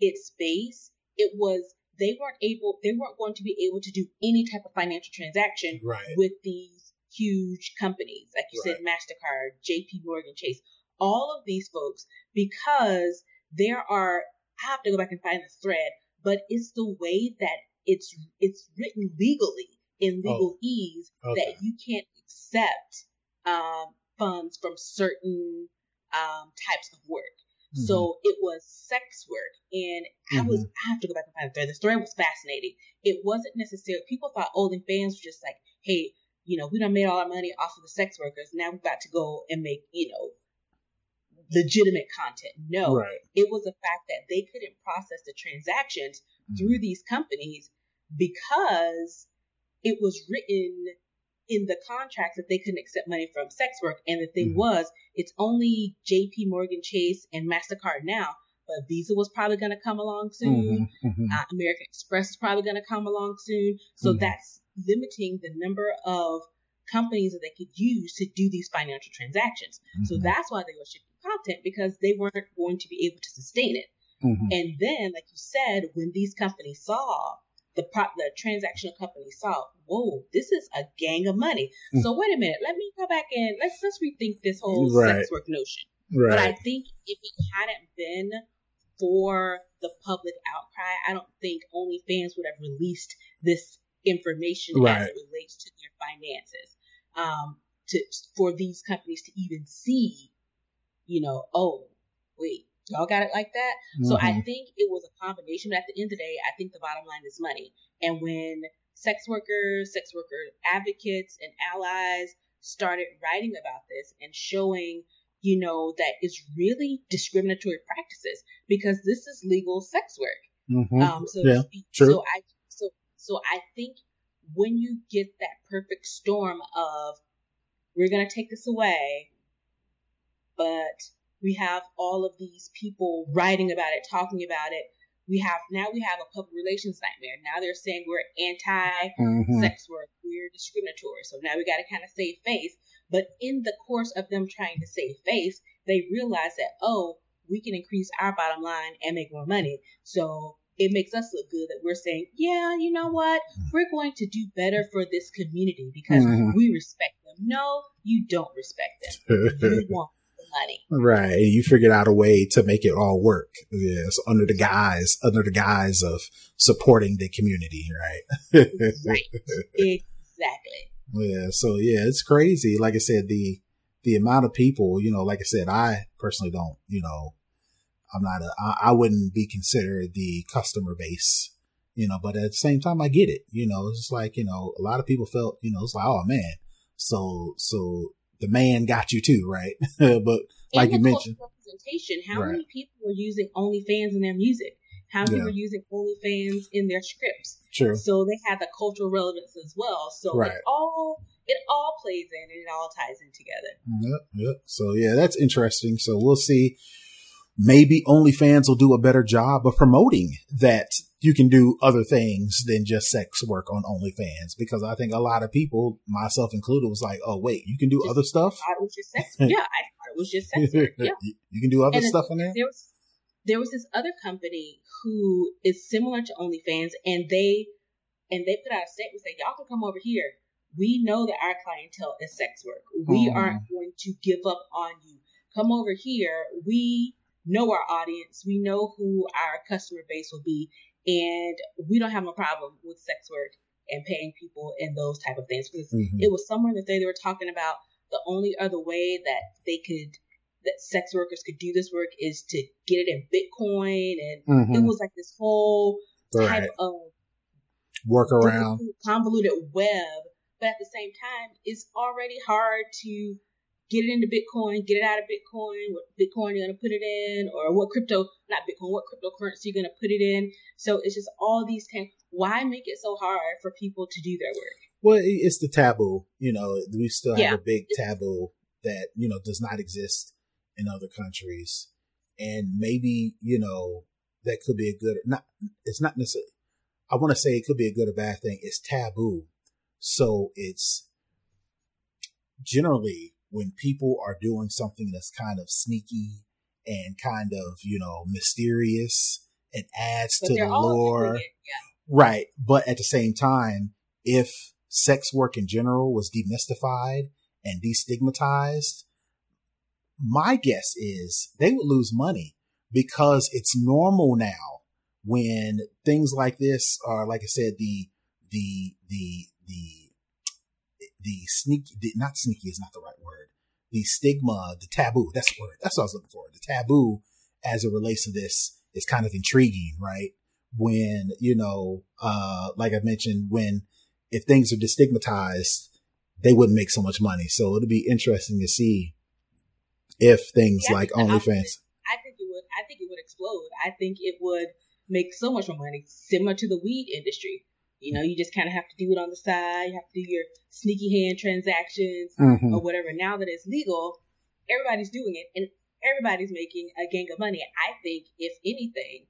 its base. It was they weren't able, they weren't going to be able to do any type of financial transaction right. with these huge companies, like you right. said, Mastercard, J.P. Morgan Chase, all of these folks, because there are. I have to go back and find the thread, but it's the way that it's it's written legally in legal oh, ease okay. that you can't accept um, funds from certain um, types of work. Mm-hmm. So it was sex work, and I was mm-hmm. I have to go back and find the thread. The story was fascinating. It wasn't necessarily people thought OnlyFans were just like, hey, you know, we done made all our money off of the sex workers. Now we've got to go and make, you know, legitimate content. No, right. it was the fact that they couldn't process the transactions mm-hmm. through these companies because it was written in the contracts that they couldn't accept money from sex work. And the thing mm-hmm. was, it's only JP Morgan Chase and MasterCard now, but Visa was probably going to come along soon. Mm-hmm. mm-hmm. Uh, American Express is probably going to come along soon. So mm-hmm. that's limiting the number of companies that they could use to do these financial transactions. So mm-hmm. that's why they were shipping content because they weren't going to be able to sustain it. And then, like you said, when these companies saw the prop, the transactional company saw, whoa, this is a gang of money. Mm. So wait a minute, let me go back and let's let's rethink this whole right. sex work notion. Right. But I think if it hadn't been for the public outcry, I don't think OnlyFans would have released this information right. as it relates to their finances. Um, to for these companies to even see, you know, oh, wait, Y'all got it like that. Mm-hmm. So I mm-hmm. think it was a combination. But at the end of the day, I think the bottom line is money. And when sex workers, sex worker advocates, and allies started writing about this and showing, you know, that it's really discriminatory practices because this is legal sex work. Mm-hmm. Um, so, yeah, true. so I so so I think when you get that perfect storm of we're gonna take this away, but we have all of these people writing about it, talking about it. We have now we have a public relations nightmare. Now they're saying we're anti mm-hmm. sex work, we're discriminatory. So now we got to kind of save face. But in the course of them trying to save face, they realize that oh, we can increase our bottom line and make more money. So it makes us look good that we're saying, yeah, you know what? We're going to do better for this community because mm-hmm. we respect them. No, you don't respect them. you want money. Right. You figured out a way to make it all work. Yes. Under the guise, under the guise of supporting the community. Right. right. Exactly. Yeah. So yeah, it's crazy. Like I said, the, the amount of people, you know, like I said, I personally don't, you know, I'm not a, I, I wouldn't be considered the customer base, you know, but at the same time, I get it. You know, it's like, you know, a lot of people felt, you know, it's like, oh man, so, so the man got you too, right? but like you mentioned, representation. How right. many people were using OnlyFans in their music? How many yeah. were using OnlyFans in their scripts? True. So they had the cultural relevance as well. So right. it all it all plays in and it all ties in together. Yep, yep. So yeah, that's interesting. So we'll see. Maybe OnlyFans will do a better job of promoting that you can do other things than just sex work on OnlyFans because I think a lot of people, myself included, was like, "Oh wait, you can do just, other stuff." I was just sex. yeah, I thought it was just sex work. Yeah, you can do other and stuff in there. There was, there was this other company who is similar to OnlyFans, and they and they put out a statement saying, "Y'all can come over here. We know that our clientele is sex work. We mm-hmm. aren't going to give up on you. Come over here. We know our audience. We know who our customer base will be, and we don't have a problem with sex work and paying people and those type of things because mm-hmm. it was somewhere that they, they were talking about the only other way that they could that sex workers could do this work is to get it in Bitcoin, and mm-hmm. it was like this whole type right. of workaround, convoluted web. But at the same time, it's already hard to get it into Bitcoin, get it out of Bitcoin, what Bitcoin you're going to put it in, or what crypto, not Bitcoin, what cryptocurrency you're going to put it in. So it's just all these things. Why make it so hard for people to do their work? Well, it's the taboo. You know, we still have yeah. a big taboo that, you know, does not exist in other countries. And maybe, you know, that could be a good, not, it's not necessarily, I want to say it could be a good or bad thing. It's taboo. So it's generally when people are doing something that's kind of sneaky and kind of, you know, mysterious and adds but to the lore. Yeah. Right. But at the same time, if sex work in general was demystified and destigmatized, my guess is they would lose money because it's normal now when things like this are, like I said, the, the, the, the, the sneaky, the, not sneaky is not the right word. The stigma, the taboo, that's the word. That's what I was looking for. The taboo as it relates to this is kind of intriguing, right? When, you know, uh, like I mentioned, when, if things are destigmatized, they wouldn't make so much money. So it'll be interesting to see if things yeah, like OnlyFans. I think it would. I think it would explode. I think it would make so much more money, similar to the weed industry. You know, you just kind of have to do it on the side. You have to do your sneaky hand transactions mm-hmm. or whatever. Now that it's legal, everybody's doing it and everybody's making a gang of money. I think, if anything,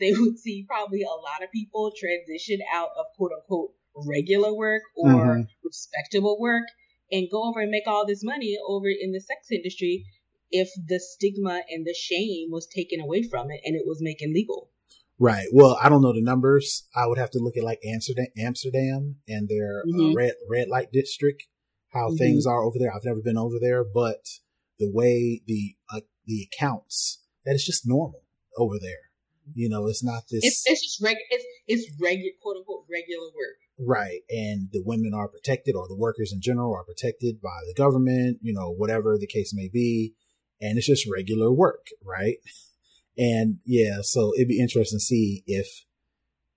they would see probably a lot of people transition out of quote unquote regular work or mm-hmm. respectable work and go over and make all this money over in the sex industry if the stigma and the shame was taken away from it and it was making legal. Right. Well, I don't know the numbers. I would have to look at like Amsterdam, Amsterdam and their uh, mm-hmm. uh, red red light district, how mm-hmm. things are over there. I've never been over there, but the way the uh, the accounts that is just normal over there. You know, it's not this. It's, it's just regular. It's it's regular, quote unquote, regular work. Right, and the women are protected, or the workers in general are protected by the government. You know, whatever the case may be, and it's just regular work, right? And yeah, so it'd be interesting to see if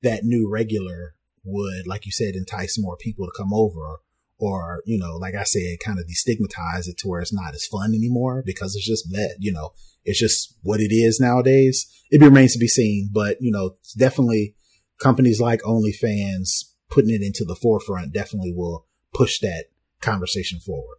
that new regular would, like you said, entice more people to come over or, you know, like I said, kind of destigmatize it to where it's not as fun anymore because it's just that, you know, it's just what it is nowadays. It remains to be seen, but you know, definitely companies like OnlyFans putting it into the forefront definitely will push that conversation forward.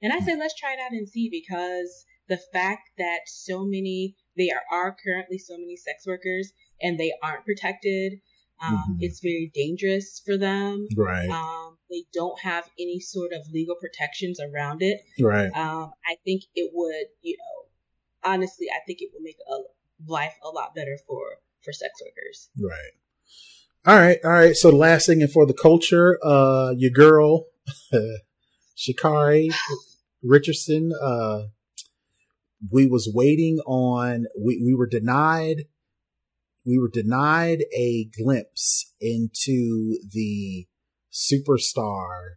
And I say let's try it out and see because the fact that so many there are currently so many sex workers and they aren't protected. Um, mm-hmm. It's very dangerous for them. Right. Um, they don't have any sort of legal protections around it. Right. Um, I think it would, you know, honestly, I think it would make a life a lot better for for sex workers. Right. All right. All right. So last thing and for the culture, uh, your girl, Sha'Carri Richardson, uh, we was waiting on we, we were denied we were denied a glimpse into the superstar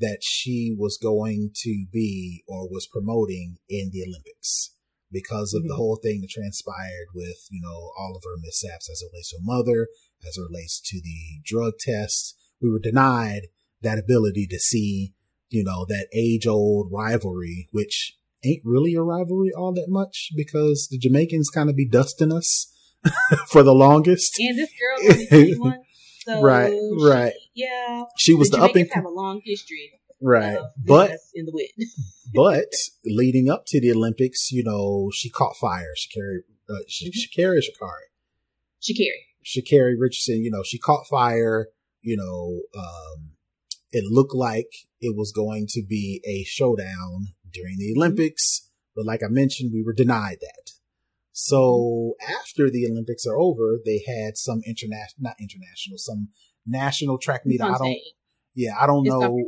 that she was going to be or was promoting in the Olympics. because of mm-hmm. the whole thing that transpired with, you know, all of her mishaps as it relates to her mother, as it relates to the drug test. We were denied that ability to see, you know, that age old rivalry, which ain't really a rivalry all that much because the Jamaicans kind of be dusting us for the longest. And this girl 21. So right, she, right. Yeah. She was the, the up and have a long history. Right. But in the win. but leading up to the Olympics, you know, she caught fire. She carried uh, she, mm-hmm. Sha'Carri Sha'Carri. Sha'Carri. Sha'Carri Richardson, you know, she caught fire, you know, um, it looked like it was going to be a showdown during the. Olympics, but like I mentioned, we were denied that. So after the Olympics are over, they had some international, not international, some national track meet. I don't, yeah, I don't it's know.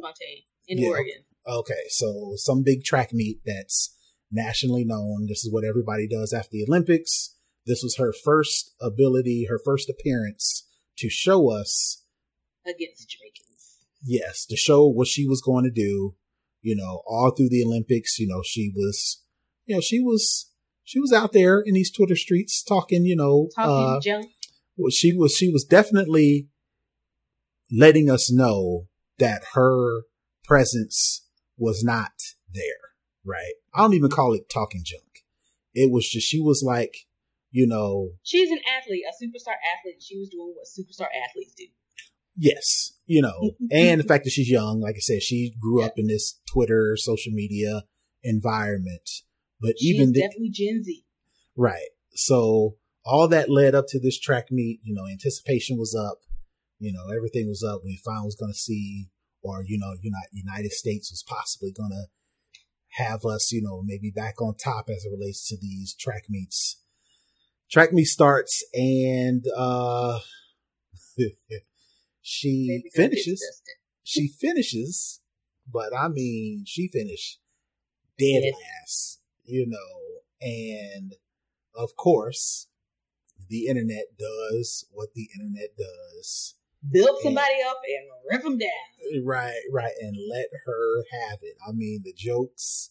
in yeah, Oregon. Okay, so some big track meet that's nationally known. This is what everybody does after the Olympics. This was her first ability, her first appearance to show us against Jamaicans. Yes, to show what she was going to do. You know, all through the Olympics, you know, she was, you know, she was she was out there in these Twitter streets talking, you know, talking uh, junk. Well, she was she was definitely letting us know that her presence was not there, right? I don't even call it talking junk. It was just she was like, you know, she's an athlete, a superstar athlete. She was doing what superstar athletes do. Yes, you know, and the fact that she's young, like I said, she grew yeah. up in this Twitter, social media environment but She's even the, definitely Gen Z. Right. So all that led up to this track meet, you know, anticipation was up, you know, everything was up. We finally was going to see, or, you know, United, United States was possibly going to have us, you know, maybe back on top as it relates to these track meets. Track meet starts and, uh, she finishes. She finishes, but I mean, she finished dead last you know, and of course, the internet does what the internet does. Build somebody and, up and rip them down. Right, right, and let her have it. I mean, the jokes.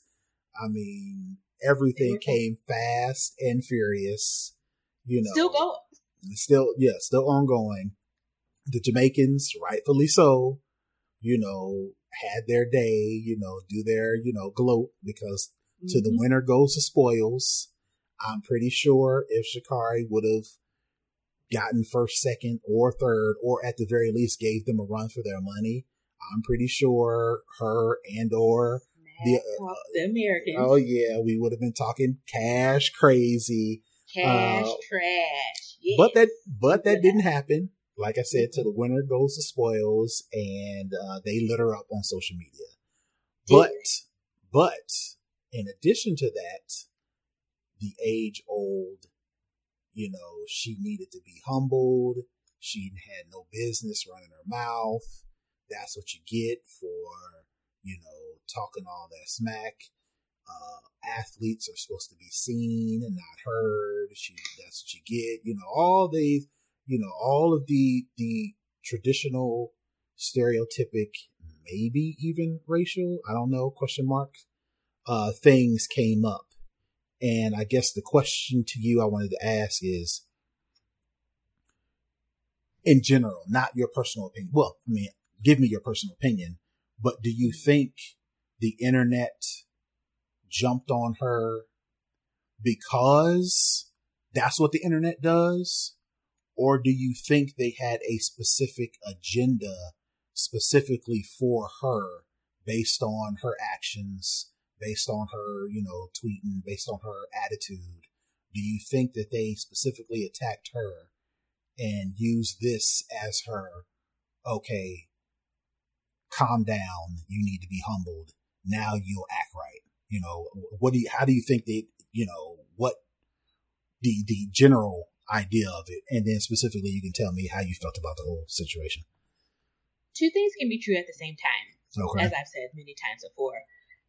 I mean, everything came fast and furious. You know, still going. Still, yeah, still ongoing. The Jamaicans, rightfully so, you know, had their day. You know, do their you know gloat because to the mm-hmm. winner goes the spoils. I'm pretty sure if Sha'Carri would have gotten first, second, or third, or at the very least gave them a run for their money, I'm pretty sure her and or the, uh, the Americans. Oh yeah, we would have been talking cash crazy, cash uh, trash. Yes. But that, but that didn't happen. Like I said, to the winner goes the spoils, and uh, they litter up on social media. But, but in addition to that, the age old, you know, she needed to be humbled. She had no business running her mouth. That's what you get for, you know, talking all that smack. Uh, athletes are supposed to be seen and not heard. She, that's what you get. You know, all these, you know, all of the, the traditional stereotypic, maybe even racial, I don't know, question mark, uh, things came up. And I guess the question to you I wanted to ask is, in general, not your personal opinion. Well, I mean, give me your personal opinion, but do you think the internet jumped on her because that's what the internet does? Or do you think they had a specific agenda specifically for her based on her actions based on her, you know, tweeting, based on her attitude, do you think that they specifically attacked her and used this as her, okay, calm down, you need to be humbled, now you'll act right? You know, what do you, how do you think they, you know, what the, the general idea of it? And then specifically, you can tell me how you felt about the whole situation. Two things can be true at the same time. Okay. As I've said many times before.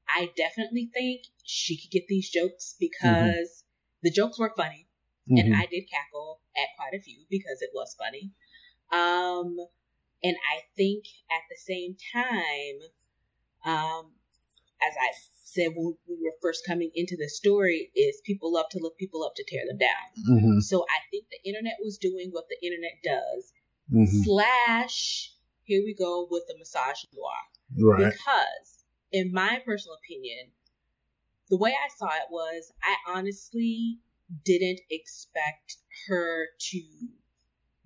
I definitely think she could get these jokes because mm-hmm. the jokes were funny. Mm-hmm. And I did cackle at quite a few because it was funny. Um, and I think at the same time, um, as I've said when we were first coming into the story is people love to look people up to tear them down. Mm-hmm. So I think the internet was doing what the internet does. Mm-hmm. Slash, here we go with the massage noir. Right. Because, in my personal opinion, the way I saw it was I honestly didn't expect her to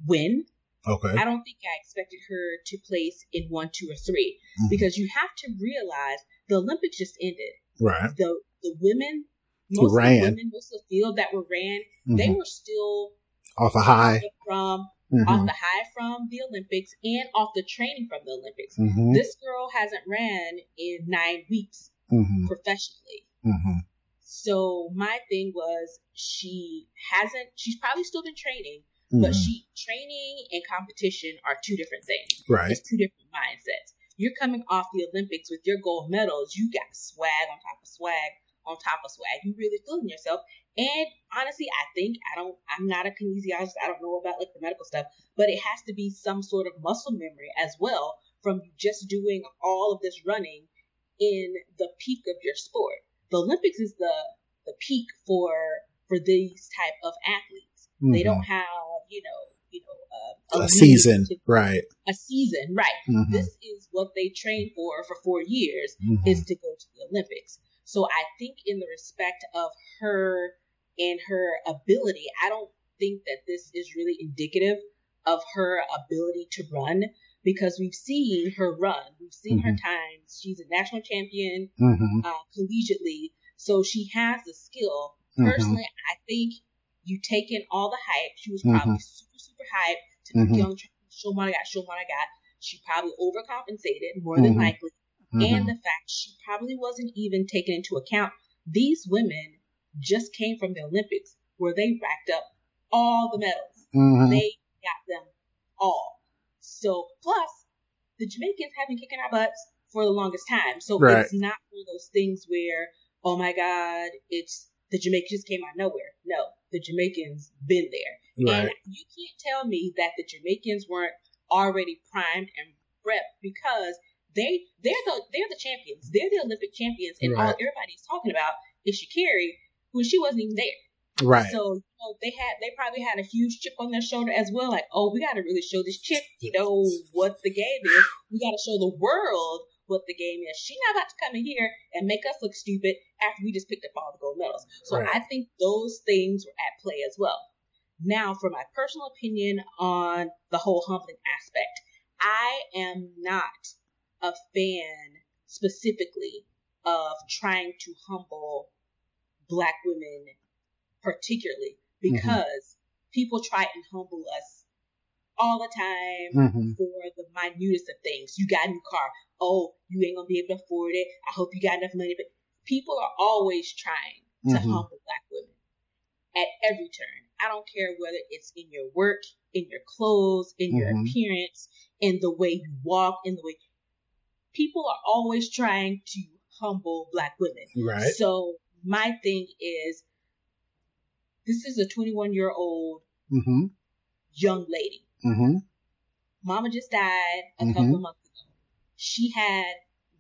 win. Okay. I don't think I expected her to place in one, two, or 3 Mhm. because you have to realize the Olympics just ended. Right. The the women, most of the women, most of the field that were ran, they Mhm. were still Off a high. from Mhm. off the high from the Olympics and off the training from the Olympics. Mhm. This girl hasn't ran in nine weeks Mhm. professionally. Mhm. So my thing was she hasn't she's probably still been training, but Mhm. she training and competition are two different things. Right. It's two different mindsets. You're coming off the Olympics with your gold medals, you got swag on top of swag on top of swag. You really feeling yourself. And honestly, I think I don't I'm not a kinesiologist, I don't know about like the medical stuff, but it has to be some sort of muscle memory as well from just doing all of this running in the peak of your sport. The Olympics is the the peak for for these type of athletes. They Mhm. don't have, you know, you know, uh, a league season. to- Right. a season, right? Mhm. This is what they train for for four years Mhm. is to go to the Olympics. So I think in the respect of her and her ability, I don't think that this is really indicative of her ability to run because we've seen her run. We've seen her times. She's a national champion Mhm. uh, collegiately, so she has the skill. Mhm. Personally, I think you take in all the hype. She was Mhm. probably super, super hyped to Mhm. be young, show what I got, show what I got. She probably overcompensated more than Mhm. likely Mhm. and the fact she probably wasn't even taken into account these women just came from the Olympics where they racked up all the medals. They got them all. So plus the Jamaicans have been kicking our butts for the longest time. So Right. it's not one of those things where, oh my God, it's the Jamaicans just came out of nowhere. No, the Jamaicans been there. Right. And you can't tell me that the Jamaicans weren't already primed and prepped because they they're the they're the champions. They're the Olympic champions, and all everybody's talking about is Sha'Carri, when she wasn't even there. Right. So you know, they had they probably had a huge chip on their shoulder as well. Like, oh, we got to really show this chick, you know, what the game is. We got to show the world what the game is. She's not about to come in here and make us look stupid after we just picked up all the gold medals. So Right. I think those things were at play as well. Now, for my personal opinion on the whole humbling aspect, I am not a fan specifically of trying to humble black women particularly mm-hmm. because people try and humble us all the time Mhm. for the minutest of things. You got a new car. Oh, you ain't gonna be able to afford it. I hope you got enough money. But people are always trying to Mhm. humble black women at every turn. I don't care whether it's in your work, in your clothes, in your Mhm. appearance, in the way you walk, in the way people are always trying to humble black women. Right. So my thing is, this is a 21 year old Mm-hmm. young lady. Mm-hmm. Mama just died a Mhm. couple of months ago. She had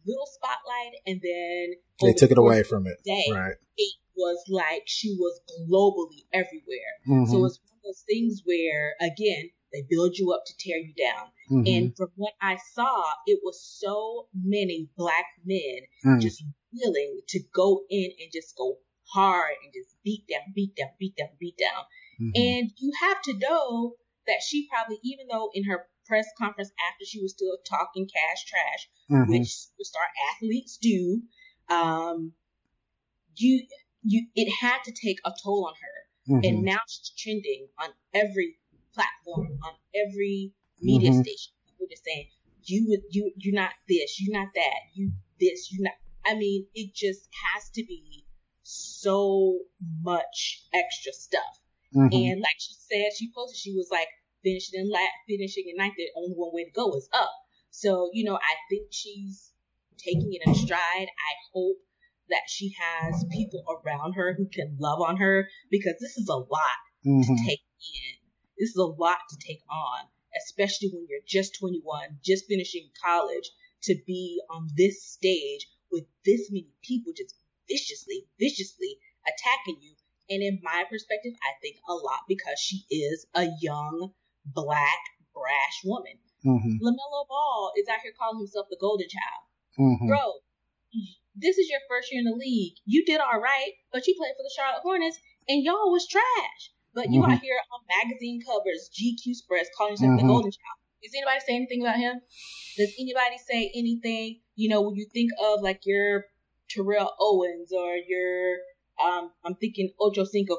little spotlight, and then They took it away from it. Day, Right. It was like she was globally everywhere. Mhm. So it's one of those things where, again, they build you up to tear you down. Mhm. And from what I saw, it was so many black men Mm. just willing to go in and just go hard and just beat down, beat down, beat down, beat down. Mhm. And you have to know that she probably, even though in her press conference after she was still talking cash trash, Mhm. which superstar athletes do, um, you you it had to take a toll on her. Mhm. And now she's trending on every platform, on every media Mhm. station. People just saying, you you you're not this, you're not that, you this, you not I mean, it just has to be so much extra stuff. Mhm. And like she said, she posted, she was like, finishing in la- finishing in ninth, the only one way to go is up. So, you know, I think she's taking it in stride. I hope that she has people around her who can love on her because this is a lot Mhm. to take in. This is a lot to take on, especially when you're just 21, just finishing college, to be on this stage with this many people just viciously, viciously attacking you. And in my perspective, I think a lot because she is a young, black, brash woman. Mm-hmm. LaMelo Ball is out here calling himself the golden child. Mm-hmm. Bro, this is your first year in the league. You did all right, but you played for the Charlotte Hornets and y'all was trash. But you Mhm. out here on magazine covers, GQ spreads, calling yourself Mhm. the golden child. Does anybody say anything about him? Does anybody say anything, you know, when you think of like your Terrell Owens or your, um, I'm thinking Ocho Cinco,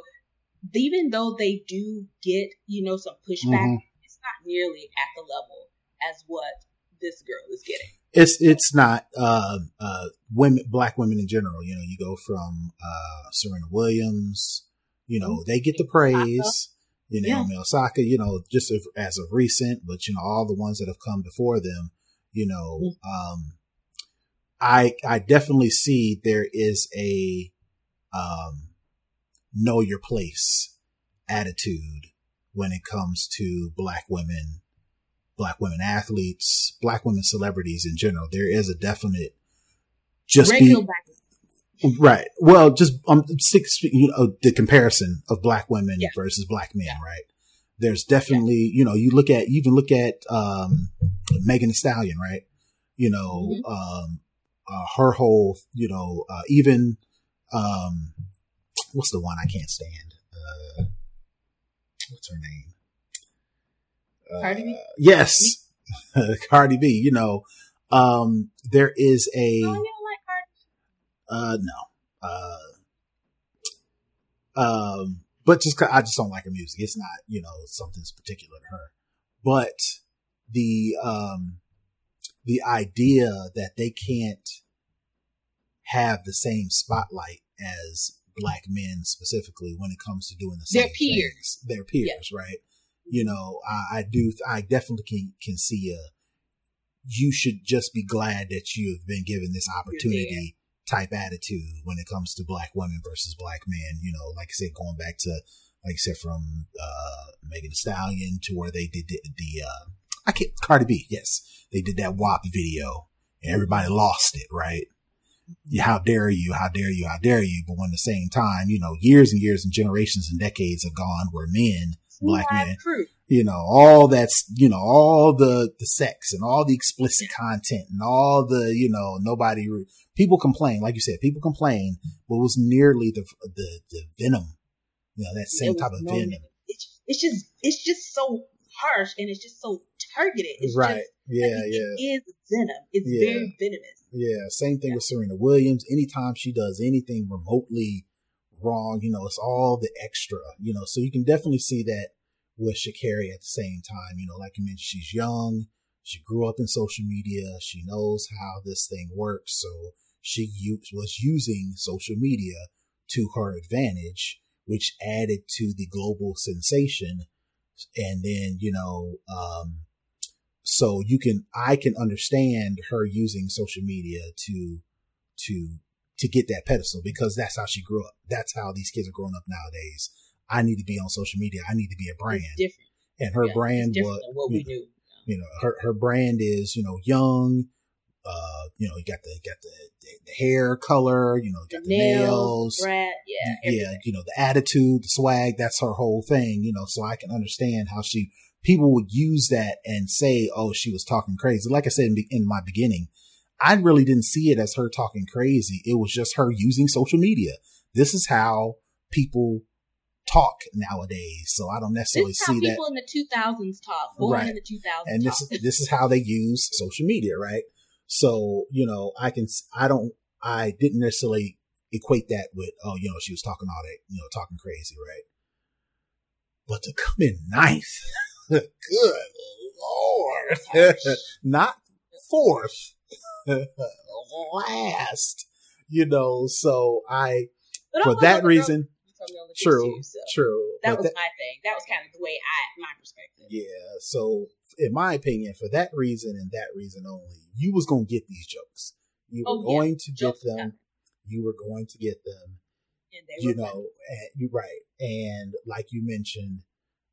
even though they do get, you know, some pushback, Mhm. it's not nearly at the level as what this girl is getting. It's it's not uh, uh, women, black women in general. You know, you go from uh, Serena Williams. You know, they get the praise. You know, Yeah. Naomi Osaka. You know, just as, as of recent, but you know, all the ones that have come before them. You know, um, I I definitely see there is a um, know your place attitude when it comes to black women, black women athletes, black women celebrities in general. There is a definite just be right. Well, just um six you know the comparison of black women Yeah. versus black men, right? There's definitely you know you look at you even look at um Megan Thee Stallion, right? You know Mhm. um uh, her whole you know uh, even um what's the one I can't stand? Uh, what's her name? Uh, Cardi B? Yes, Cardi B. You know, um, there is a Oh, like Cardi? uh, no, uh, um, but just I just don't like her music. It's not you know something's particular to her, but the um, the idea that they can't have the same spotlight as black men specifically when it comes to doing the same Their peers. things. Their peers, right? You know, I, I do, I definitely can, can see a, you should just be glad that you have been given this opportunity type attitude when it comes to black women versus black men. You know, like I said, going back to, like I said, from, uh, Megan Thee Stallion to where they did the, the uh, I can't, Cardi B, yes. They did that WAP video and everybody lost it, right? How dare you? How dare you? How dare you? But when the same time, you know, years and years and generations and decades have gone where men, black men, you know, all that's, you know, all the, the sex and all the explicit content and all the, you know, nobody, people complain, like you said, people complain, but it was nearly the, the, the venom, you know, that same type of no- venom. It's, it's just it's just so harsh and it's just so targeted. It's right. Just, yeah. like, yeah. It is venom. It's Yeah. very venomous. Yeah, same thing with Serena Williams. Anytime she does anything remotely wrong, you know, it's all the extra, you know, so you can definitely see that with Sha'Carri at the same time. You know, like you mentioned, she's young. She grew up in social media. She knows how this thing works. So she was using social media to her advantage, which added to the global sensation. And then, you know, um, so you can, I can understand her using social media to, to, to get that pedestal because that's how she grew up. That's how these kids are growing up nowadays. I need to be on social media. I need to be a brand. Different. And her Yeah, brand it's different was, than what you we know, knew. you know, her, her brand is, you know, young, uh, you know, you got the, got the, the, the hair color, you know, got the nails, Brad, yeah, yeah, everything. you know, the attitude, the swag, that's her whole thing, you know, so I can understand how she, people would use that and say, oh, she was talking crazy. Like I said in, in my beginning, I really didn't see it as her talking crazy. It was just her using social media. This is how people talk nowadays. So I don't necessarily see that. people in the 2000s talk. Born Right. in the 2000s and this is this is how they use social media, right? So you know, I can I don't I didn't necessarily equate that with oh you know she was talking all that you know talking crazy, right? But to come in ninth, good lord, not fourth, last, you know. So I But for that reason, from the Olympics true, too, so true. that but was my thing. That was kind of the way I, my perspective. Yeah. So, in my opinion, for that reason and that reason only, you was gonna get these jokes. You were Oh, yeah. going to get Jokes them. coming. You were going to get them. And they You know, and you're right. And like you mentioned,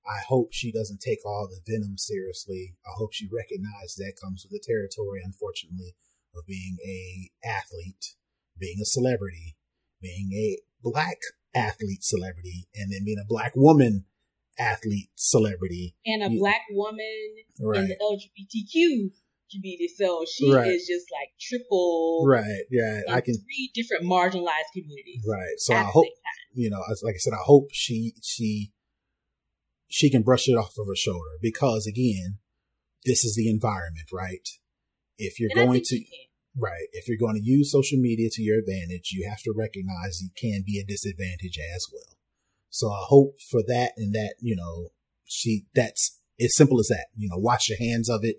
I hope she doesn't take all the venom seriously. I hope she recognizes that comes with the territory, unfortunately, of being a athlete, being a celebrity, being a black athlete celebrity, and then being a black woman athlete celebrity. And a you, black woman right. in the LGBTQ community. So she right. is just like triple. Right. Yeah. I can three different marginalized communities. Right. So I hope you know, like I said, I hope she she she can brush it off of her shoulder because again, this is the environment, right? If you're and going to right, if you're going to use social media to your advantage, you have to recognize it can be a disadvantage as well. So I hope for that and that, you know, she that's as simple as that. You know, wash your hands of it,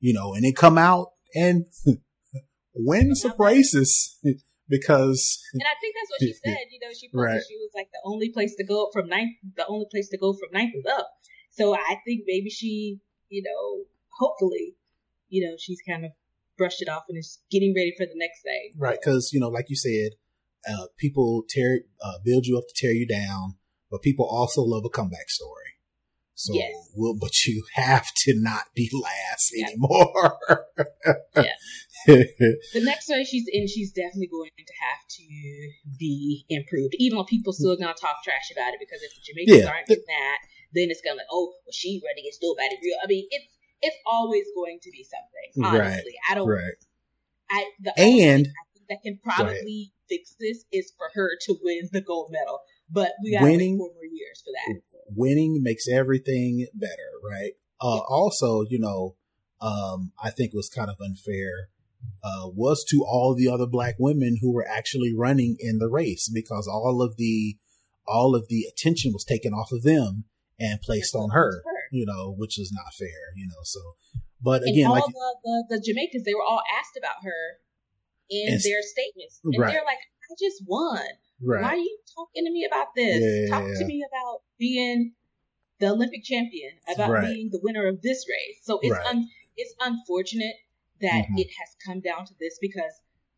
you know, and then come out and win some races because and I think that's what she said. You know, she right. she was like the only place to go from ninth, the only place to go from ninth is up. So I think maybe she, you know, hopefully, you know, she's kind of brushed it off and is getting ready for the next thing. Right, because you know, like you said, uh, people tear uh, build you up to tear you down, but people also love a comeback story. So. Well, but you have to not be last yeah. anymore. yeah. the next one she's in, she's definitely going to have to be improved. Even though people still gonna talk trash about it because if the Jamaicans yeah. aren't in that, then it's gonna like, oh, well, she running against nobody real. I mean, it's it's always going to be something. Honestly, right. I don't. Right. I the and I think that can probably fix this is for her to win the gold medal, but we got winning, wait four more years for that. Winning makes everything better, right? Uh. Also, you know, um, I think was kind of unfair uh, was to all the other black women who were actually running in the race because all of the all of the attention was taken off of them and placed on her, you know, which is not fair, you know. So, but again, and all like the, the, the Jamaicans, they were all asked about her in and, their statements, and right. they're like, "I just won. Right. Why are you talking to me about this? Yeah, Talk yeah. to me about being the Olympic champion, about right. being the winner of this race." So it's un- it's unfortunate that mm-hmm. it has come down to this because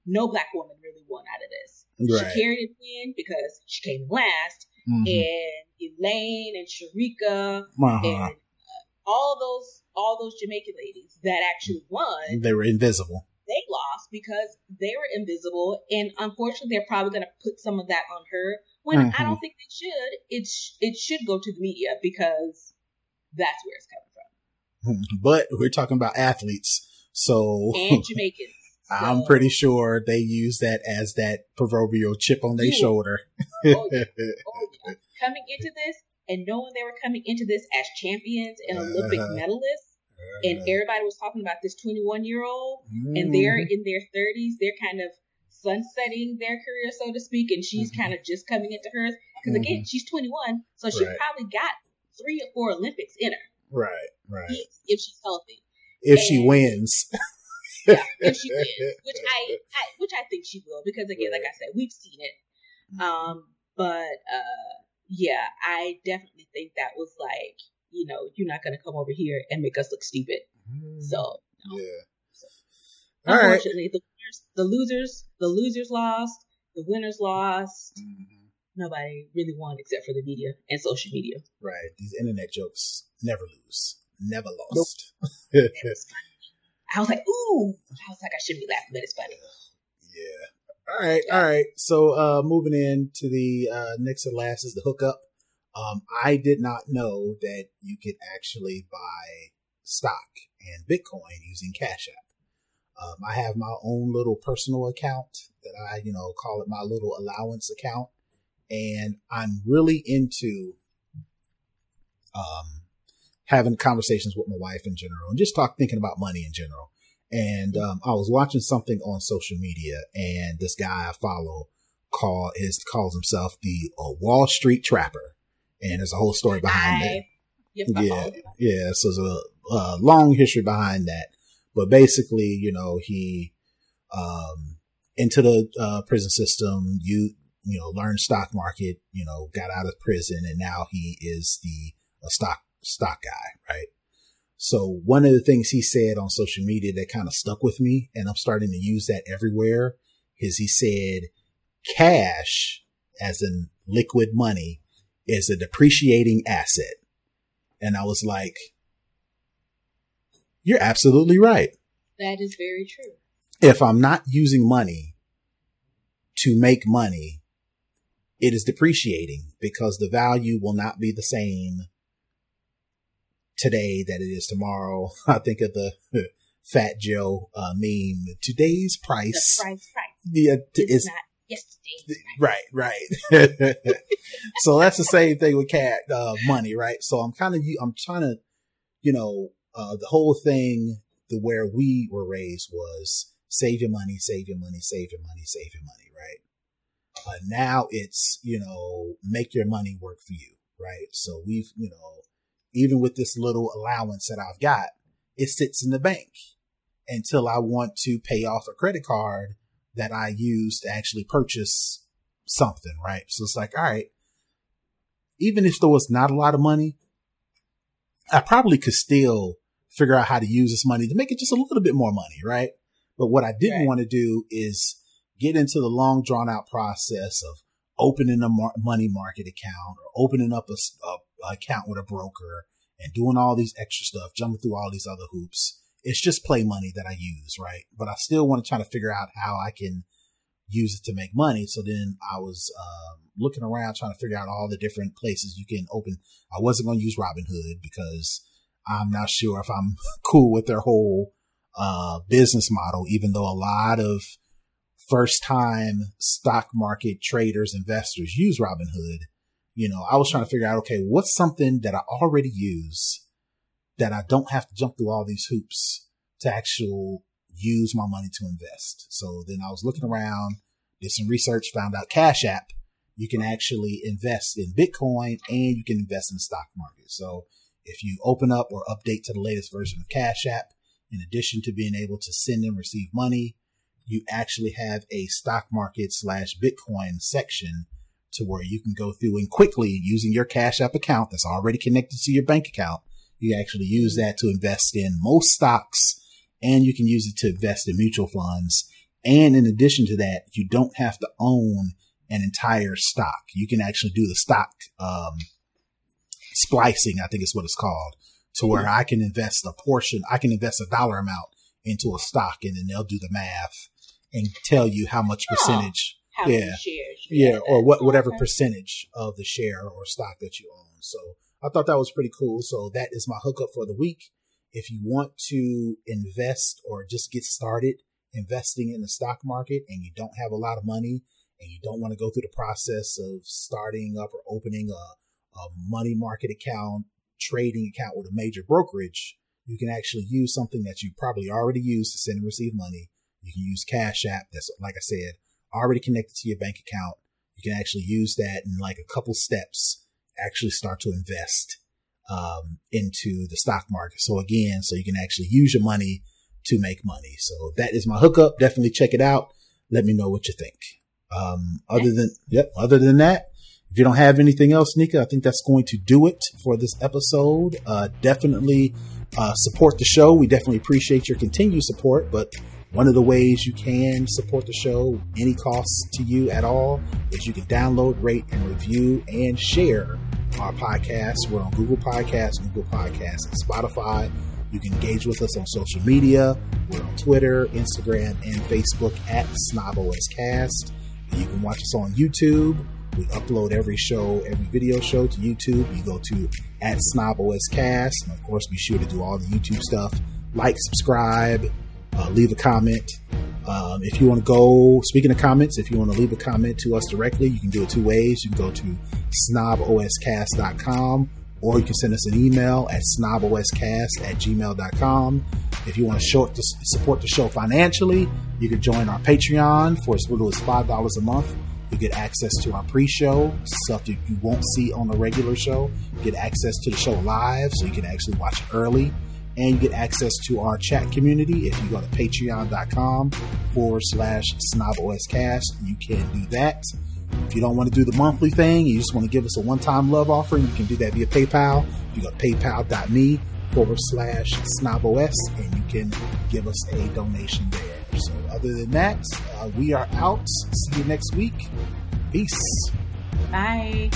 no black woman really won out of this. Right. She carried it in because she came last, mm-hmm. and Elaine and Shericka uh-huh. and uh, all those all those Jamaican ladies that actually won. They were invisible. They lost because they were invisible, and unfortunately, they're probably going to put some of that on her. When mm-hmm. I don't think they should. It sh- it should go to the media because that's where it's coming from. But we're talking about athletes so and Jamaicans. I'm pretty sure they use that as that proverbial chip on their shoulder. Oh, yeah. Oh, yeah. Coming into this and knowing they were coming into this as champions and Olympic uh, medalists, and everybody was talking about this 21 year old, mm. and they're in their 30s, they're kind of sunsetting their career, so to speak, and she's mm-hmm. kind of just coming into hers. Because mm-hmm. again, she's 21, so she right. probably got three or four Olympics in her. Right, right. If, if she's healthy if and, she wins. yeah, if she wins, which I, I, which I think she will, because again, right. like I said, we've seen it. Mm-hmm. Um, but uh, yeah, I definitely think that was like, you know, you're not gonna come over here and make us look stupid. Mm-hmm. So no. yeah. So, unfortunately, right. the winners, the losers, the losers lost. The winners lost. Mm-hmm. Nobody really won except for the media and social media. Right. These internet jokes never lose never lost. Nope. I was like, ooh. I was like, I shouldn't be laughing, but it's funny. Yeah. All right. All right. So, uh, moving in to the, uh, next and last is the hookup. Um, I did not know that you could actually buy stock and Bitcoin using Cash App. Um, I have my own little personal account that I, you know, call it my little allowance account. And I'm really into, um, having conversations with my wife in general and just talk thinking about money in general. And um, I was watching something on social media, and this guy I follow call is calls himself the uh, Wall Street Trapper, and there's a whole story behind I, it. Yeah, yeah. So there's a, a, long history behind that, but basically, you know, he um, into the uh, prison system, you you know, learned stock market, you know, got out of prison, and now he is the a stock stock guy, right? So one of the things he said on social media that kind of stuck with me, and I'm starting to use that everywhere, is he said cash as in liquid money is a depreciating asset. And I was like, you're absolutely right. That is very true. if I'm not using money to make money, it is depreciating because the value will not be the same today that it is tomorrow. I think of the Fat Joe uh, meme. Today's price, The price, price. yeah, It's is not yesterday's price. right, right. so that's the same thing with cat uh, money, right? So I'm kind of, I'm trying to, you know, uh, the whole thing, the where we were raised was save your money, save your money, save your money, save your money, right? Uh, now it's, you know, make your money work for you, right? So we've, you know, even with this little allowance that I've got, it sits in the bank until I want to pay off a credit card that I use to actually purchase something, right? So it's like, all right, even if there was not a lot of money, I probably could still figure out how to use this money to make it just a little bit more money, right? But what I didn't Right. want to do is get into the long drawn out process of opening a mar- money market account or opening up a, a- a account with a broker and doing all these extra stuff, jumping through all these other hoops. It's just play money that I use, right? But I still want to try to figure out how I can use it to make money. So then I was um, looking around trying to figure out all the different places you can open. I wasn't going to use Robinhood because I'm not sure if I'm cool with their whole uh, business model, even though a lot of first time stock market traders, investors use Robinhood. You know, I was trying to figure out, okay, what's something that I already use that I don't have to jump through all these hoops to actually use my money to invest. So then I was looking around, did some research, found out Cash App, you can actually invest in Bitcoin and you can invest in the stock market. So if you open up or update to the latest version of Cash App, in addition to being able to send and receive money, you actually have a stock market slash Bitcoin section to where you can go through and quickly using your Cash App account that's already connected to your bank account. You actually use that to invest in most stocks and you can use it to invest in mutual funds. And in addition to that, you don't have to own an entire stock. You can actually do the stock, um, splicing, I think is what it's called, to where I can invest a portion, I can invest a dollar amount into a stock and then they'll do the math and tell you how much Oh. percentage How many Yeah. shares? yeah, or what whatever Okay. percentage of the share or stock that you own. So I thought that was pretty cool. So that is my hookup for the week. If you want to invest or just get started investing in the stock market and you don't have a lot of money and you don't want to go through the process of starting up or opening a, a money market account, trading account with a major brokerage, you can actually use something that you probably already use to send and receive money. You can use Cash App. That's like I said, already connected to your bank account. You can actually use that in like a couple steps, actually start to invest um, into the stock market. So again, so you can actually use your money to make money. So that is my hookup. Definitely check it out. Let me know what you think. Um, other than, yep, other than that, if you don't have anything else, Nica, I think that's going to do it for this episode. Uh, definitely, uh, support the show. We definitely appreciate your continued support, but one of the ways you can support the show, any cost to you at all, is you can download, rate, and review and share our podcast. We're on Google Podcasts, Google Podcasts, and Spotify. You can engage with us on social media. We're on Twitter, Instagram, and Facebook at SnobOSCast. You can watch us on YouTube. We upload every show, every video show to YouTube. You go to at SnobOSCast. And of course, be sure to do all the YouTube stuff. Like, subscribe, uh, leave a comment. Um, if you want to go, speaking of comments, if you want to leave a comment to us directly, you can do it two ways. You can go to snoboscast.com or you can send us an email at snoboscast at gmail.com. If you want to support the show financially, you can join our Patreon for as little as $5 a month. You get access to our pre-show, stuff that you won't see on a regular show. You get access to the show live, so you can actually watch it early and get access to our chat community. If you go to patreon.com forward slash snoboscast, you can do that. If you don't want to do the monthly thing, you just want to give us a one time love offering, you can do that via PayPal. You go to paypal.me forward slash snobos and you can give us a donation there. So, other than that, uh, we are out. See you next week. Peace. Bye.